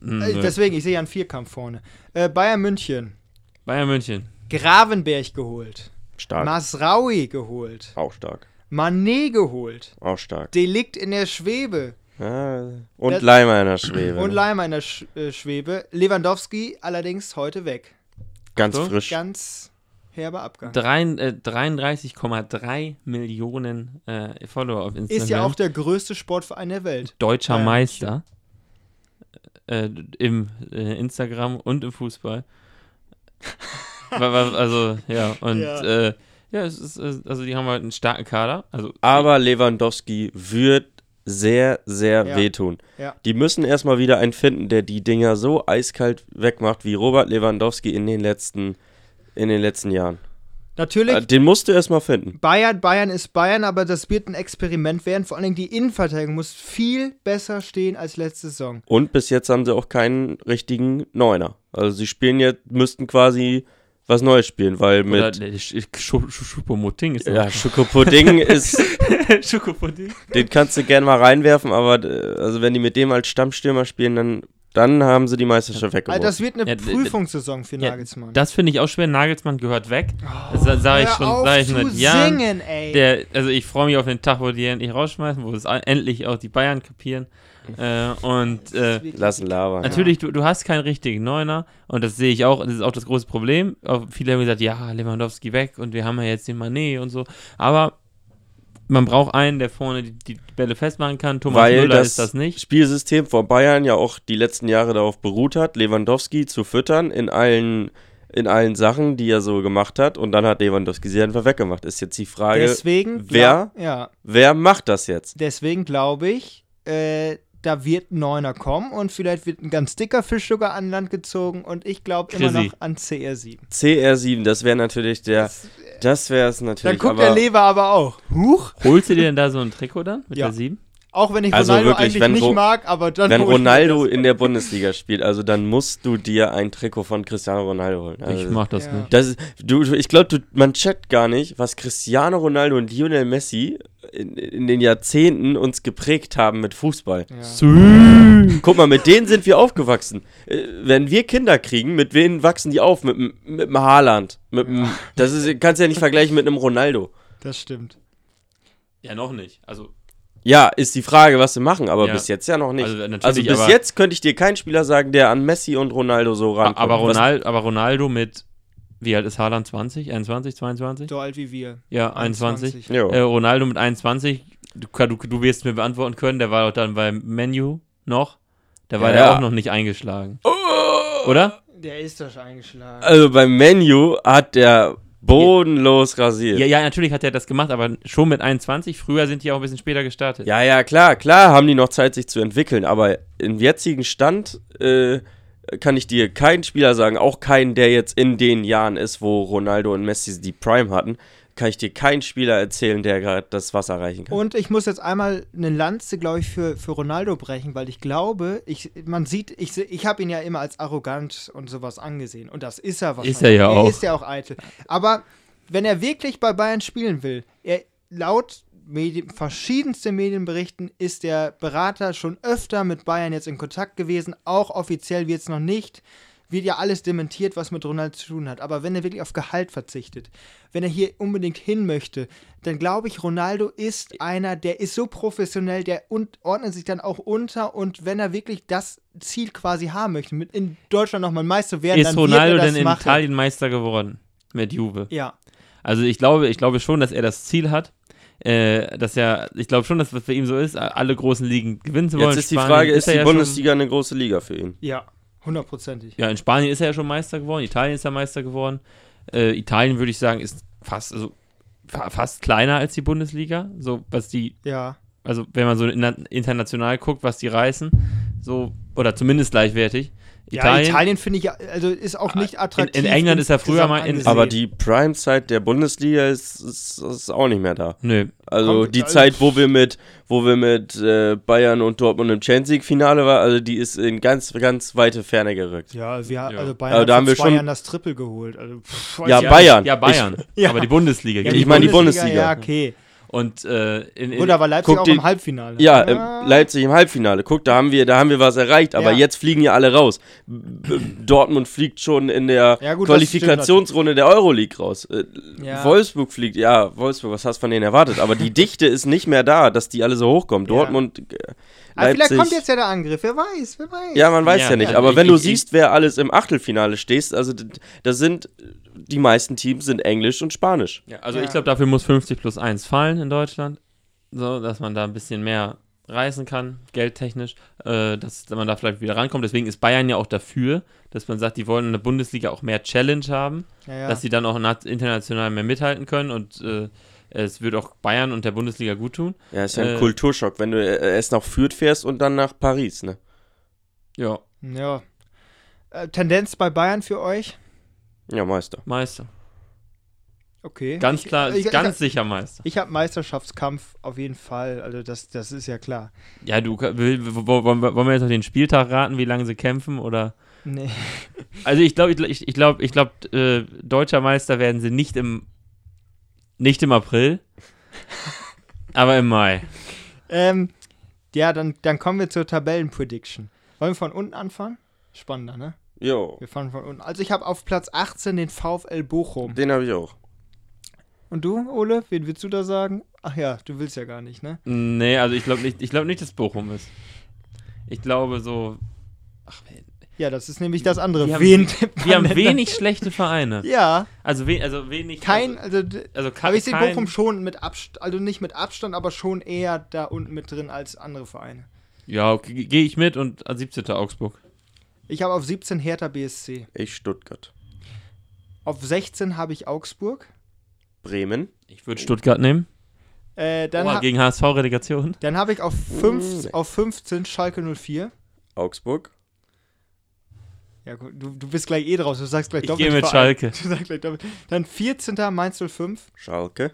Hm, Äh, nö. deswegen, ich sehe ja einen Vierkampf vorne. Äh, Bayern München, Bayern München. Gravenberg geholt, Stark. Masraui geholt, auch stark. Manet geholt, Auch stark. Delikt in der Schwebe Ja, und Das- Leimer in der Schwebe. und ne? Leimer in der Sch äh, Schwebe. Lewandowski allerdings heute weg. Ganz So, frisch. Ganz herber Abgang. Äh, 33,3 Millionen äh, Follower auf Instagram. Ist ja auch der größte Sportverein der Welt. deutscher Bayern Meister äh, im äh, Instagram und im Fußball. Also, ja, und Ja. Ja, es ist, also die haben halt einen starken Kader. Also, Aber Lewandowski wird sehr, sehr Ja. wehtun. Ja. Die müssen erstmal wieder einen finden, der die Dinger so eiskalt wegmacht wie Robert Lewandowski in den letzten, in den letzten Jahren. Natürlich, Äh, Den musst du erstmal finden. Bayern, Bayern ist Bayern, aber das wird ein Experiment werden. Vor allen Dingen die Innenverteidigung muss viel besser stehen als letzte Saison. Und bis jetzt haben sie auch keinen richtigen Neuner. Also sie spielen jetzt, müssten quasi was Neues spielen, weil oder mit der Sch- Sch- Sch- Schuppomoting ist ja, Schokopudding ist, Schokopudding. den kannst du gerne mal reinwerfen, aber äh, also wenn die mit dem als Stammstürmer spielen, dann, dann haben sie die Meisterschaft Also weggeworfen. das wird eine Ja, Prüfungssaison für Ja, Nagelsmann. Das finde ich auch schwer. Nagelsmann gehört weg. Das sage ich schon sag ich zu seit Jahren. singen, ey. Der, also ich freue mich auf den Tag, wo die endlich rausschmeißen, wo es endlich auch die Bayern kapieren. Äh, und äh, Lassen labern. Natürlich, du, du hast keinen richtigen Neuner und das sehe ich auch, das ist auch das große Problem. Auch viele haben gesagt, ja, Lewandowski weg und wir haben ja jetzt den Manet und so. Aber man braucht einen, der vorne die, die Bälle festmachen kann. Thomas Weil Müller das, ist das nicht. Spielsystem von Bayern ja auch die letzten Jahre darauf beruht hat, Lewandowski zu füttern in allen, in allen Sachen, die er so gemacht hat. Und dann hat Lewandowski sie einfach weggemacht. Ist jetzt die Frage, deswegen, wer? ja, wer macht das jetzt? deswegen glaube ich, äh, da wird ein Neuner kommen und vielleicht wird ein ganz dicker Fisch sogar an Land gezogen und ich glaube immer noch an CR7. CR7, das wäre natürlich der, das wäre es Dann natürlich. guckt aber, der Lever aber auch. Huch. Holst du dir denn da so ein Trikot dann mit Ja. der 7? Auch wenn ich Also Ronaldo wirklich, eigentlich wenn nicht mag, aber dann wenn Ronaldo das. in der Bundesliga spielt, also dann musst du dir ein Trikot von Cristiano Ronaldo holen. Also ich mach das ja. nicht. Das ist, du, du- ich glaube, man checkt gar nicht, was Cristiano Ronaldo und Lionel Messi in, in den Jahrzehnten uns geprägt haben mit Fußball. Ja. Guck mal, mit denen sind wir aufgewachsen. Äh, wenn wir Kinder kriegen, mit wem wachsen die auf? Mit, dem- mit dem Haaland. Mit dem, das ist, kannst du ja nicht vergleichen mit einem Ronaldo. Das stimmt. Ja, noch nicht. Also, Ja, ist die Frage, was sie machen, aber Ja. bis jetzt ja noch nicht. Also, Also, bis aber- jetzt könnte ich dir keinen Spieler sagen, der an Messi und Ronaldo so ran. aber, Ronaldo, aber Ronaldo mit, wie alt ist Haaland? 20? 21, 22? So alt wie wir. Ja, 21. Jo. Äh, Ronaldo mit 21, du, du, du wirst mir beantworten können, der war doch dann beim Menu noch. Da war Ja, der ja. auch noch nicht eingeschlagen. Oder? Der ist doch eingeschlagen. Also beim Menu hat der bodenlos rasiert. Ja, ja, natürlich hat er das gemacht, aber schon mit 21. Früher sind die auch ein bisschen später gestartet. Ja, ja, klar, klar haben die noch Zeit, sich zu entwickeln, aber im jetzigen Stand äh, kann ich dir keinen Spieler sagen, auch keinen, der jetzt in den Jahren ist, wo Ronaldo und Messi die Prime hatten, kann ich dir keinen Spieler erzählen, der gerade das Wasser erreichen kann. Und ich muss jetzt einmal eine Lanze, glaube ich, für, für Ronaldo brechen, weil ich glaube, ich, man sieht, ich, ich habe ihn ja immer als arrogant und sowas angesehen. Und das ist er wahrscheinlich. Ist er ja auch. Er ist ja auch eitel. Aber wenn er wirklich bei Bayern spielen will, er laut Medien, verschiedenste Medienberichten ist der Berater schon öfter mit Bayern jetzt in Kontakt gewesen, auch offiziell wird es noch nicht. Wird ja alles dementiert, was mit Ronaldo zu tun hat. Aber wenn er wirklich auf Gehalt verzichtet, wenn er hier unbedingt hin möchte, dann glaube ich, Ronaldo ist einer, der ist so professionell, der und, ordnet sich dann auch unter und wenn er wirklich das Ziel quasi haben möchte, mit in Deutschland nochmal Meister werden, Ist dann Ronaldo er denn in machen. Italien Meister geworden? Mit Juve. Ja, Also ich glaube, ich glaube schon, dass er das Ziel hat. Äh, dass er, ich glaube schon, dass es für ihn so ist, alle großen Ligen gewinnen zu wollen. Jetzt ist die Spanien Frage, ist er die ja Bundesliga eine große Liga für ihn? ja, hundertprozentig. Schon, ja, in Spanien ist er ja schon Meister geworden, Italien ist er Meister geworden. Äh, Italien würde ich sagen, ist fast, also, fa fast kleiner als die Bundesliga. So, was die, Ja. also wenn man so in, international guckt, was die reißen, so, oder zumindest gleichwertig. Ja, Italien finde ich, ja- also ist auch nicht in, attraktiv. in England ist er früher mal in. Aber die Prime-Zeit der Bundesliga ist, ist, ist auch nicht mehr da. Nö, Also Kommt- die also- Zeit, wo wir mit, wo wir mit äh, Bayern und Dortmund im Champions League-Finale waren, also die ist in ganz, ganz weite Ferne gerückt. Ja, wir, Ja. also Bayern Aber hat da haben wir schon- Jahren das Triple geholt. Also, pff, Ja, ich Bayern. Ja, Bayern. Ja. Aber die Bundesliga. Ja, Ich meine die Ja, Bundesliga. okay. Und äh, in, in, Gut, aber Leipzig guck auch im Halbfinale. Ja, ähm, Leipzig im Halbfinale. Guck, da haben wir, da haben wir was erreicht, aber Ja. jetzt fliegen ja alle raus. Dortmund fliegt schon in der Ja, gut, Qualifikationsrunde der Euroleague raus. Äh, Ja. Wolfsburg fliegt, ja, Wolfsburg, was hast du von denen erwartet? Aber die Dichte ist nicht mehr da, dass die alle so hochkommen. Ja. Dortmund, Aber vielleicht Leipzig. kommt jetzt ja der Angriff. Wer weiß, wer weiß. Ja, man weiß ja, Ja, nicht. ja, aber ich- wenn du ich- siehst, wer alles im Achtelfinale stehst, also d- da sind die meisten Teams sind Englisch und Spanisch. Ja, also Ja. ich glaube, dafür muss 50 plus 1 fallen in Deutschland. So, dass man da ein bisschen mehr reißen kann, geldtechnisch, äh, dass man da vielleicht wieder rankommt. Deswegen ist Bayern ja auch dafür, dass man sagt, die wollen in der Bundesliga auch mehr Challenge haben, Ja, ja. dass sie dann auch nat- international mehr mithalten können und äh, es wird auch Bayern und der Bundesliga gut tun. Ja, ist ja ein Äh, Kulturschock, wenn du äh, erst nach Fürth fährst und dann nach Paris, ne? Ja, ja. Äh, Tendenz bei Bayern für euch? Ja, Meister. Meister. Okay. Ganz Ich- klar, Ich, ganz ich, sicher Meister. ich habe Meisterschaftskampf auf jeden Fall. Also das, das ist ja klar. Ja, du, wollen wir jetzt auf den Spieltag raten, wie lange sie kämpfen oder? Nee. Also ich glaube, ich, ich glaube, ich glaube, äh, deutscher Meister werden sie nicht im nicht im April, aber im Mai. Ähm, ja, dann, dann kommen wir zur Tabellenprediction. Wollen wir von unten anfangen? Spannender, ne? Jo, Wir fangen von unten. Also ich habe auf Platz 18 den VfL Bochum. den habe ich auch. Und du, Ole, wen willst du da sagen? Ach ja, du willst ja gar nicht, ne? Nee, also ich glaube nicht, ich glaube nicht, dass Bochum ist. Ich glaube so, ach, Ja, das ist nämlich das andere. Haben- Wen tippt wir haben wenig schlechte Vereine. Ja, Also, we, also wenig. kein, also, Also, also aber ich sehe kein- Bochum schon mit Abstand, also nicht mit Abstand, aber schon eher da unten mit drin als andere Vereine. Ja, okay, gehe ich mit und als 17. Augsburg. Ich habe auf 17 Hertha BSC. Ich Stuttgart. Auf 16 habe ich Augsburg. Bremen. Ich würde Stuttgart nehmen. Äh, dann Oha, ha gegen HSV-Relegation. dann habe ich auf, fünf, Nee. auf 15 Schalke 04. Augsburg. Ja, gut, du, du bist gleich eh draus. Du sagst gleich Ich doppelt. gehe mit. Schalke. Du sagst gleich doppelt. Dann 14. Mainz 05. Schalke.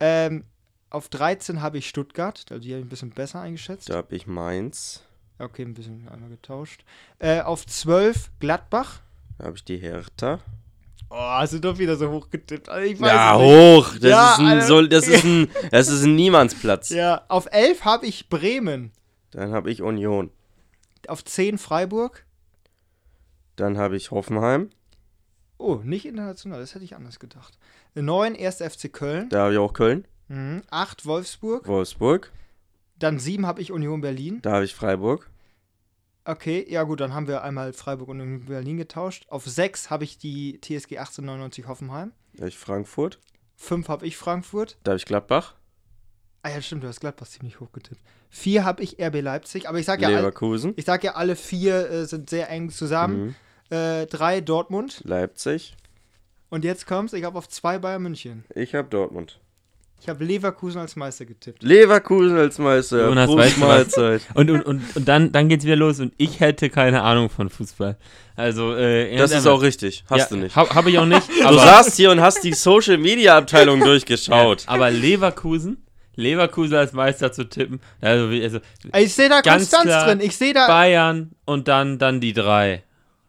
Ähm, auf 13 habe ich Stuttgart. Also die habe ich ein bisschen besser eingeschätzt. Da habe ich Mainz. Okay, ein bisschen einmal getauscht. Äh, auf 12 Gladbach. Da habe ich die Hertha. Oh, hast du doch wieder so hoch getippt. Also ich weiß Ja, hoch. Das, Ja, ist ein, Alter. so, das, ist ein, das ist ein Niemandsplatz. Ja, auf 11 habe ich Bremen. Dann habe ich Union. Auf 10 Freiburg. Dann habe ich Hoffenheim. Oh, nicht international, das hätte ich anders gedacht. 9 1. FC Köln. Da habe ich auch Köln. Mhm. 8 Wolfsburg. Wolfsburg. Dann 7 habe ich Union Berlin. Da habe ich Freiburg. Okay, ja gut, dann haben wir einmal Freiburg und Union Berlin getauscht. Auf 6 habe ich die TSG 1899 Hoffenheim. Da habe ich Frankfurt. 5 habe ich Frankfurt. Da habe ich Gladbach. Ah ja, stimmt, du hast Gladbach ziemlich hoch getippt. 4 habe ich RB Leipzig, aber ich sag ja, all, Leverkusen. ich sag ja alle vier äh, sind sehr eng zusammen. Mhm. Äh, drei Dortmund. Leipzig. Und jetzt kommt's, ich habe auf zwei Bayern München. Ich habe Dortmund. Ich habe Leverkusen als Meister getippt. Leverkusen als Meister. Jonas, Prost? Mahlzeit. Und, und, und, und dann, dann geht's wieder los und ich hätte keine Ahnung von Fußball. Also, äh, Das ist auch richtig. Hast ja, du nicht. Habe hab ich auch nicht. Du Aber, saßt hier und hast die Social Media Abteilung durchgeschaut. aber Leverkusen, Leverkusen als Meister zu tippen, also, also Ich sehe da Ganz Konstanz klar. drin. Ich sehe da. Bayern und dann, dann die drei.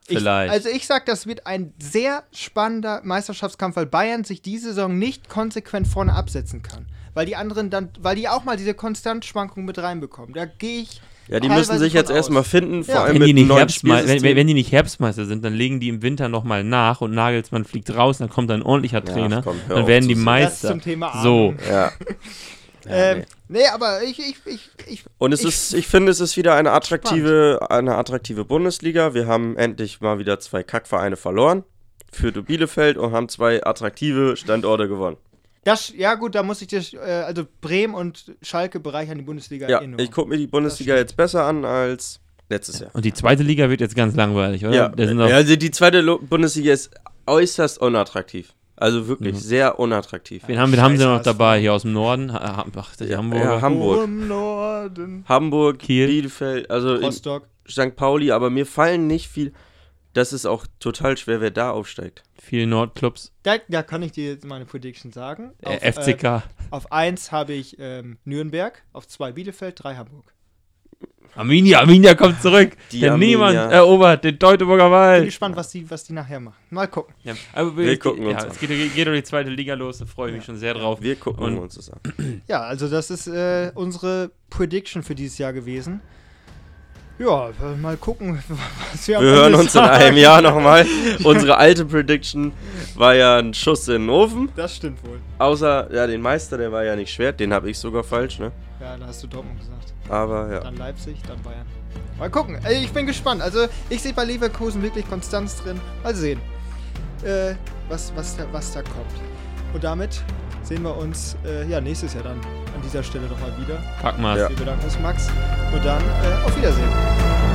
Vielleicht. Ich, also ich sag, das wird ein sehr spannender Meisterschaftskampf, weil Bayern sich diese Saison nicht konsequent vorne absetzen kann. Weil die anderen dann, weil die auch mal diese Konstantschwankung mit reinbekommen. Da gehe ich. Ja, die müssen sich jetzt erstmal finden, vor Ja. allem wenn mit die, nicht neuen Herbstmei wenn, wenn die nicht Herbstmeister sind, dann legen die im Winter nochmal nach und Nagelsmann fliegt raus, dann kommt ein ordentlicher Ja, Trainer. komm, hör dann werden die. Meister. Das zum Thema so. Ahnung. Ja. ähm, nee. Nee. aber ich, ich, ich, ich Und es ich- ist, ich finde, es ist wieder eine attraktive, eine attraktive Bundesliga. Wir haben endlich mal wieder zwei Kackvereine verloren. Für Bielefeld und haben zwei attraktive Standorte gewonnen. Das, ja gut, da muss ich dir, äh, also Bremen und Schalke bereichern die Bundesliga Ja, enorm. ich gucke mir die Bundesliga jetzt besser an als letztes Jahr. Und die zweite Liga wird jetzt ganz langweilig, oder? Ja, also die zweite Lo Bundesliga ist äußerst unattraktiv. Also wirklich Mhm. sehr unattraktiv. wen haben, wen haben sie noch dabei? Hier aus dem Norden? Ha- Ach, Ja, Hamburger. ja, Hamburg. Norden. Hamburg, Kiel. Bielefeld, also Rostock. St. Pauli, aber mir fallen nicht viel. Das ist auch total schwer, wer da aufsteigt. Viele Nordclubs. Da, da kann ich dir jetzt meine Prediction sagen. Äh, Auf, Äh, FCK. auf 1 habe ich ähm, Nürnberg, auf 2 Bielefeld, 3 Hamburg. Arminia, Arminia kommt zurück. Die Der Arminia. Niemand erobert den Teutoburger Bin Wald. gespannt, was die, was die nachher machen. Mal gucken. Ja, aber Wir es gucken geht, uns ja, an. es geht, geht um die zweite Liga los, da freue ich mich schon sehr drauf. Wir gucken Und- uns das an. Ja, also das ist äh, unsere Prediction für dieses Jahr gewesen. Ja, mal gucken, was wir am Wir hören uns in sagen. einem Jahr nochmal. Unsere alte Prediction war ja ein Schuss in den Ofen. Das stimmt wohl. Außer, ja, den Meister, der war ja nicht schwer. Den habe ich sogar falsch, ne? Ja, da hast du Dortmund gesagt. Aber ja. Dann Leipzig, dann Bayern. Mal gucken. Ey, Ich bin gespannt. Also ich sehe bei Leverkusen wirklich Konstanz drin. Mal sehen, äh, was, was, da, was da kommt. Und damit sehen wir uns äh, ja, nächstes Jahr dann an dieser Stelle nochmal wieder. Pack mal. Ja. Wir bedanken uns, Max. Und dann äh, auf Wiedersehen.